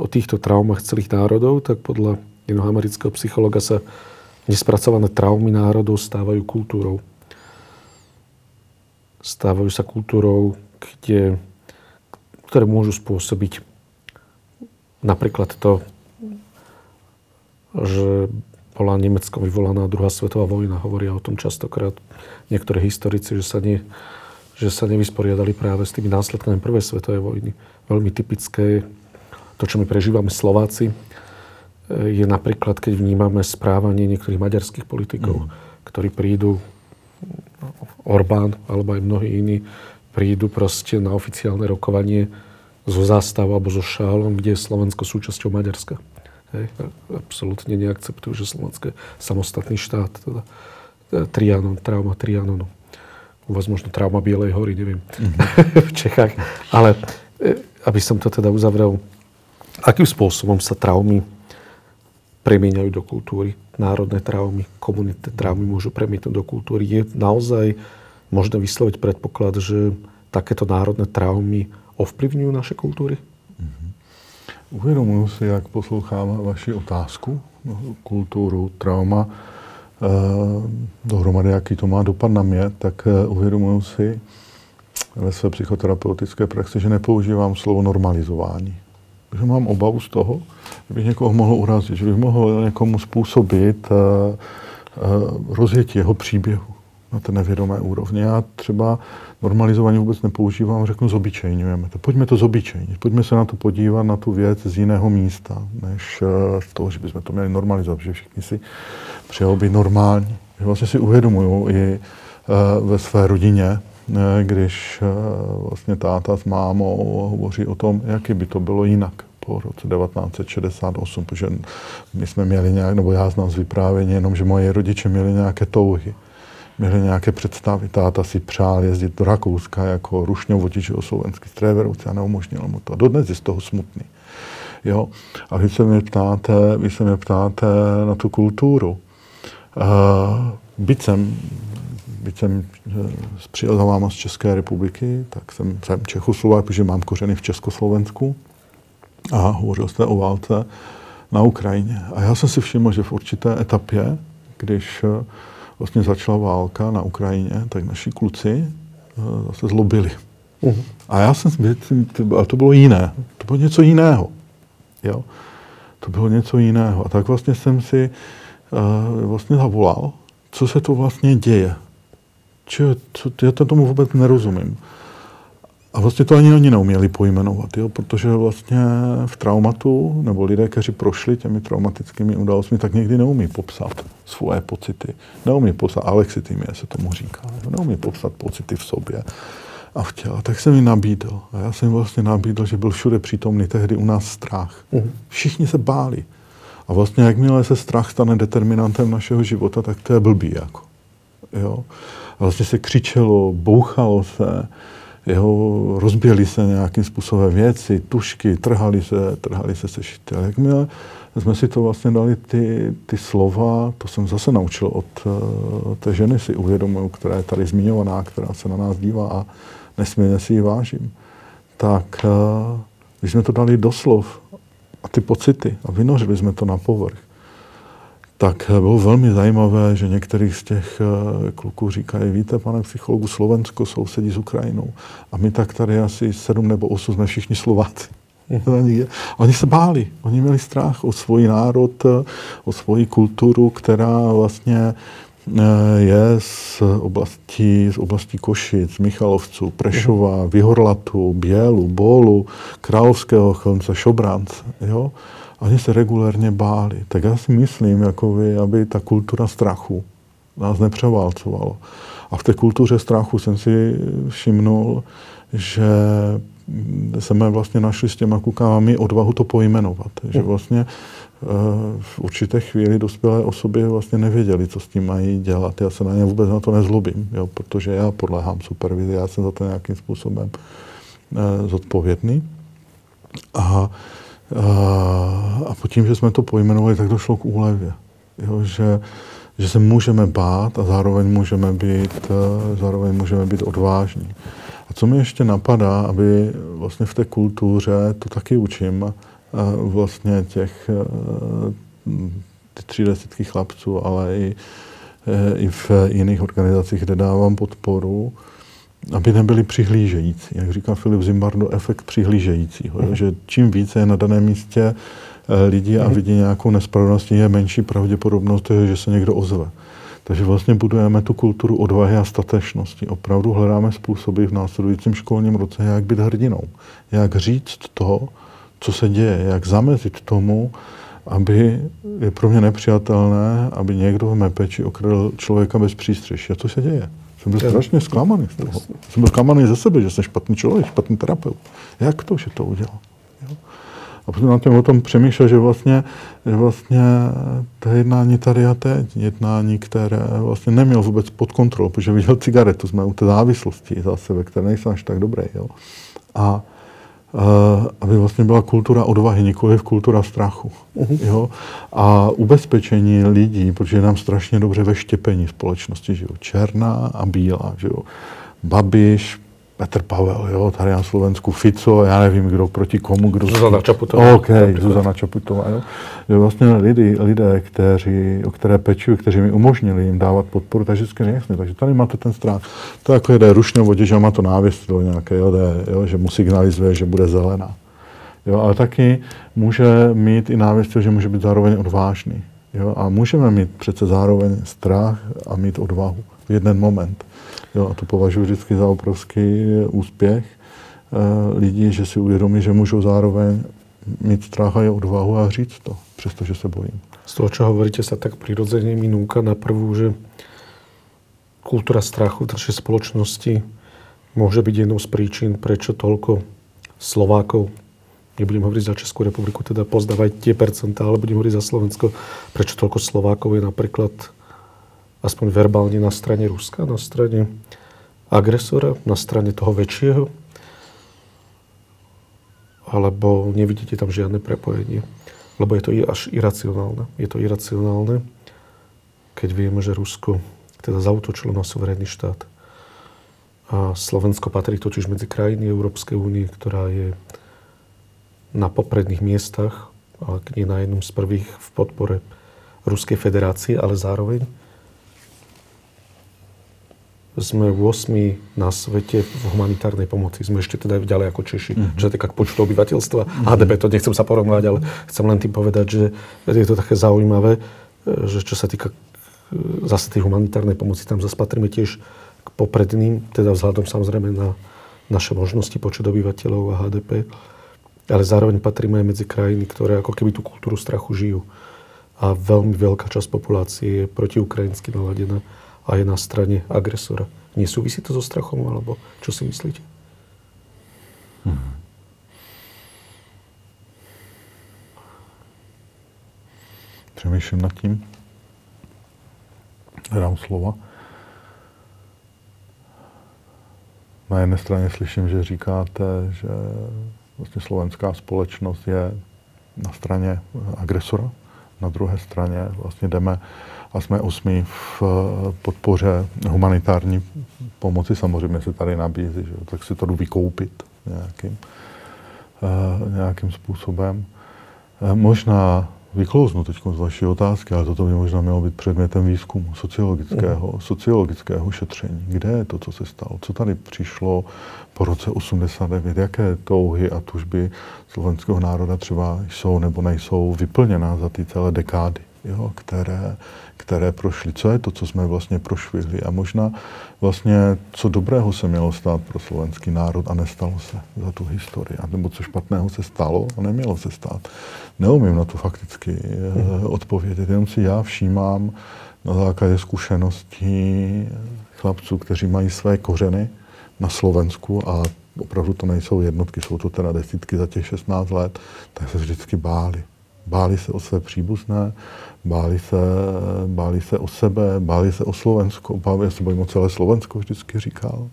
o týchto traumách celých národov, tak podľa jednoho amerického psychologa sa nespracované traumy národov stávajú kultúrou stávajú sa kultúrou, kde, ktoré môžu spôsobiť napríklad to, že bola Nemeckom vyvolaná druhá svetová vojna. Hovoria o tom častokrát niektorí historici, že sa, nie, že sa nevysporiadali práve s tými následkami prvej svetovej vojny. Veľmi typické to, čo my prežívame Slováci, je napríklad, keď vnímame správanie niektorých maďarských politikov, mm. ktorí prídu Orbán alebo aj mnohí iní prídu proste na oficiálne rokovanie zo zástavu alebo zo šálom, kde je Slovensko súčasťou Maďarska. Hej, absolútne neakceptujú, že Slovensko je samostatný štát. Teda, e, Trianon, trauma Trianonu. U vás možno trauma Bielej hory, neviem, mm-hmm. v Čechách. Ale e, aby som to teda uzavrel, akým spôsobom sa traumy premieňajú do kultúry? národné traumy, komunitné traumy môžu premietnúť do kultúry. Je naozaj možné vysloviť predpoklad, že takéto národné traumy ovplyvňují naše kultury? Uvědomuji si, jak poslouchám vaši otázku, kulturu, trauma, eh, dohromady, jaký to má dopad na mě, tak eh, uvědomuji si ve své psychoterapeutické praxi, že nepoužívám slovo normalizování že mám obavu z toho, že bych někoho mohl urazit, že bych mohl někomu způsobit rozjetí jeho příběhu na té nevědomé úrovni. Já třeba normalizování vůbec nepoužívám, řeknu zobyčejňujeme to. Pojďme to zobyčejnit, pojďme se na to podívat, na tu věc z jiného místa, než z toho, že bychom to měli normalizovat, že všichni si přejou být normální. Vlastně si uvědomuju i uh, ve své rodině, když vlastně táta s mámou hovoří o tom, jaký by to bylo jinak po roce 1968, protože my jsme měli nějak, nebo já znám z vyprávění jenom, že moje rodiče měli nějaké touhy, měli nějaké představy. Táta si přál jezdit do Rakouska jako rušňovotič o slovenský stréverovci a neumožnil mu to. Dodnes je z toho smutný. Jo? A vy se mě ptáte, vy se mě ptáte na tu kulturu. Uh, byť jsem byť jsem eh, přijel z České republiky, tak jsem, jsem Čechoslovák, protože mám kořeny v Československu a hovořil jste o válce na Ukrajině. A já jsem si všiml, že v určité etapě, když eh, vlastně začala válka na Ukrajině, tak naši kluci eh, zase zlobili. Uh-huh. A já jsem, ale to bylo jiné. To bylo něco jiného. Jo? To bylo něco jiného. A tak vlastně jsem si uh, vlastně zavolal, co se to vlastně děje. Čiže, co, já to tomu vůbec nerozumím. A vlastně to ani oni neuměli pojmenovat, jo? protože vlastně v traumatu, nebo lidé, kteří prošli těmi traumatickými událostmi, tak někdy neumí popsat svoje pocity. Neumí popsat, alexitymie se tomu říká, neumí popsat pocity v sobě a v těle. Tak jsem mi nabídl. A já jsem vlastně nabídl, že byl všude přítomný tehdy u nás strach. Uh-huh. Všichni se báli. A vlastně jakmile se strach stane determinantem našeho života, tak to je blbý. Jako. Jo? A vlastně se křičelo, bouchalo se, jeho, rozběhly se nějakým způsobem věci, tušky, trhali se, trhali se sešity. Ale jakmile jsme si to vlastně dali ty, ty slova, to jsem zase naučil od uh, té ženy, si uvědomuju, která je tady zmiňovaná, která se na nás dívá a nesmírně si ji vážím. Tak uh, když jsme to dali do slov a ty pocity a vynořili jsme to na povrch, tak bylo velmi zajímavé, že některých z těch eh, kluků říkají, víte, pane psychologu, Slovensko sousedí s Ukrajinou. A my tak tady asi sedm nebo osm jsme všichni Slováci. Oni se báli, oni měli strach o svůj národ, o svoji kulturu, která vlastně Eh, je z oblasti, z oblasti Košic, Michalovců, Prešova. Vyhorlatu, Bělu, Bolu, Královského Chlumce, Šobrance. Jo? Oni se regulérně báli. Tak já si myslím, jako vy, aby ta kultura strachu nás nepřeválcovalo. A v té kultuře strachu jsem si všimnul, že jsme vlastně našli s těma kukávami odvahu to pojmenovat. Že vlastně v určité chvíli dospělé osoby vlastně nevěděli, co s tím mají dělat. Já se na ně vůbec na to nezlobím, jo, protože já podléhám supervizi, já jsem za to nějakým způsobem uh, zodpovědný. A, a, a po tím, že jsme to pojmenovali, tak došlo k úlevě. Jo, že, že se můžeme bát a zároveň můžeme být, uh, zároveň můžeme být odvážní. A co mi ještě napadá, aby vlastně v té kultuře, to taky učím, vlastně těch eh, ty tři desítky chlapců, ale i, eh, i v jiných organizacích, kde dávám podporu, aby nebyli přihlížející. Jak říká Filip Zimbardo, efekt přihlížejícího. Uh-huh. Že čím více je na daném místě eh, lidí a mhm. vidí nějakou nespravedlnost, je menší pravděpodobnost, že se někdo ozve. Takže vlastně budujeme tu kulturu odvahy a statečnosti. Opravdu hledáme způsoby v následujícím školním roce, jak být hrdinou. Jak říct to, co se děje, jak zamezit tomu, aby je pro mě nepřijatelné, aby někdo v mé peči okradl člověka bez přístřeší. A co se děje? Jsem byl strašně zklamaný z toho. Jsem byl zklamaný ze sebe, že jsem špatný člověk, špatný terapeut. Jak to, že to udělal? A potom na tím o tom přemýšlel, že vlastně, že vlastně to jednání tady a teď, jednání, které vlastně neměl vůbec pod kontrolou, protože viděl cigaretu, jsme u té závislosti zase, ve které nejsem až tak dobrý. Jo? A aby vlastně byla kultura odvahy, nikoli v kultura strachu. Uh-huh. Jo? A ubezpečení lidí, protože je nám strašně dobře ve štěpení společnosti, že jo? černá a bílá. Že jo? Babiš, Petr Pavel, jo, tady na Slovensku, Fico, já nevím, kdo proti komu, kdo... Zuzana Čaputová. OK, Zuzana Čaputová, jo. Že vlastně lidi, lidé, kteří, o které pečují, kteří mi umožnili jim dávat podporu, tak vždycky nejasně. Takže tady máte ten strach. To jako jede rušné vodě, že má to návěst do nějaké, jo, jo, že mu signalizuje, že bude zelená. Jo, ale taky může mít i návěst, že může být zároveň odvážný. Jo, a můžeme mít přece zároveň strach a mít odvahu v jeden moment. Jo, a to považuji vždycky za obrovský úspěch e, lidí, že si uvědomí, že můžou zároveň mít strach a je odvahu a říct to, přestože se bojím. Z toho, čo hovoríte, sa tak prirodzene mi na prvú, že kultúra strachu v našej spoločnosti môže byť jednou z príčin, prečo toľko Slovákov, nebudem hovoriť za Českú republiku, teda pozdávať tie percentá, ale budem hovoriť za Slovensko, prečo toľko Slovákov je napríklad aspoň verbálne na strane Ruska, na strane agresora, na strane toho väčšieho? Alebo nevidíte tam žiadne prepojenie? Lebo je to až iracionálne. Je to iracionálne, keď vieme, že Rusko teda zautočilo na suverénny štát. A Slovensko patrí totiž medzi krajiny Európskej únie, ktorá je na popredných miestach, ak nie na jednom z prvých v podpore Ruskej federácie, ale zároveň sme 8 na svete v humanitárnej pomoci. Sme ešte teda ďalej ako Češi. Mm-hmm. Čo sa týka počtu obyvateľstva. Mm-hmm. HDP to nechcem sa porovnať, ale chcem len tým povedať, že je to také zaujímavé, že čo sa týka e, zase tej humanitárnej pomoci, tam zase patríme tiež k popredným, teda vzhľadom samozrejme na naše možnosti, počet obyvateľov a HDP, ale zároveň patríme aj medzi krajiny, ktoré ako keby tú kultúru strachu žijú. A veľmi veľká časť populácie je protiukrajinsky naladená a je na strane agresora. Nesúvisí to so strachom, alebo čo si myslíte? Hmm. Přemýšlím nad tím. Dám slova. Na jedné straně slyším, že říkáte, že vlastně slovenská společnost je na straně agresora, na druhé straně vlastně jdeme a jsme osmi v eh, podpoře humanitární pomoci. Samozřejmě se tady nabízí, že? tak si to jdu vykoupit nějakým, uh, nějakým způsobem. Uh, možná vyklouznu teď z vaší otázky, ale toto by možná mělo být předmětem výzkumu sociologického, mm. sociologického šetření. Kde je to, co se stalo? Co tady přišlo po roce 89? Jaké touhy a tužby slovenského národa třeba jsou nebo nejsou vyplněná za ty celé dekády, jo, které, které prošly? Co je to, co jsme vlastně prošvihli? A možná vlastně, co dobrého se mělo stát pro slovenský národ a nestalo se za tu historii? A nebo co špatného se stalo a nemělo se stát? Neumím na to fakticky hmm. odpovědět, jenom si já všímám na základě zkušeností chlapců, kteří mají své kořeny na Slovensku a opravdu to nejsou jednotky, jsou to teda desítky za těch 16 let, tak se vždycky báli. Báli se o své příbuzné, báli se, báli se o sebe, báli se o Slovensko, báli se bojím o celé Slovensko, vždycky říkal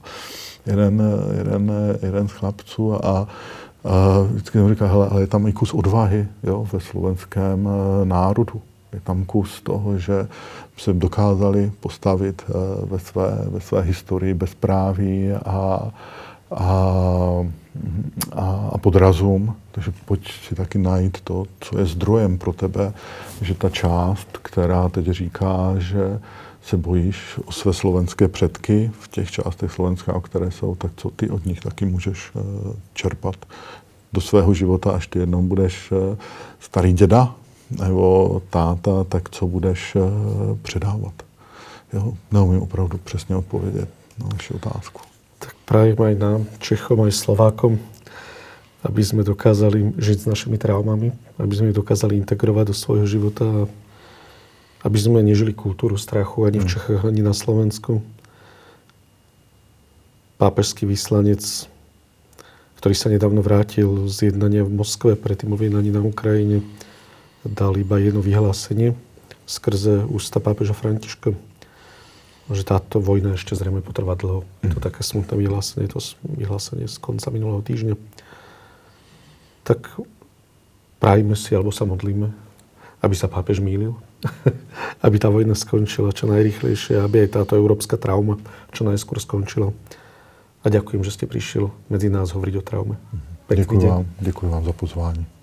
jeden, jeden, jeden z chlapců a, a vždycky mi říká, hele, ale je tam i kus odvahy jo, ve slovenském eh, národu. Je tam kus toho, že se dokázali postavit eh, ve své, ve své historii bezpráví a, a, a, a podrazům. Takže pojď si taky najít to, co je zdrojem pro tebe, že ta část, která teď říká, že se bojíš o své slovenské předky v těch částech Slovenska, o které jsou, tak co ty od nich taky můžeš uh, čerpat do svého života, až ty jednou budeš uh, starý děda nebo táta, tak co budeš uh, předávat. Jo, neumím opravdu přesně odpovědět na vaši otázku. Tak prajem aj nám, Čechom, aj Slovákom, aby sme dokázali žiť s našimi traumami, aby sme ich dokázali integrovať do svojho života a aby sme nežili kultúru strachu ani v mm. Čechách, ani na Slovensku. Pápežský vyslanec, ktorý sa nedávno vrátil z jednania v Moskve, predtým o na Ukrajine, dal iba jedno vyhlásenie skrze ústa pápeža Františka, že táto vojna ešte zrejme potrvá dlho. Je to také smutné vyhlásenie, to vyhlásenie z konca minulého týždňa. Tak prajme si, alebo sa modlíme, aby sa pápež mýlil, aby tá vojna skončila čo najrychlejšie, aby aj táto európska trauma čo najskôr skončila. A ďakujem, že ste prišiel medzi nás hovoriť o traume. Děkuji vám, děkuji vám za pozvání.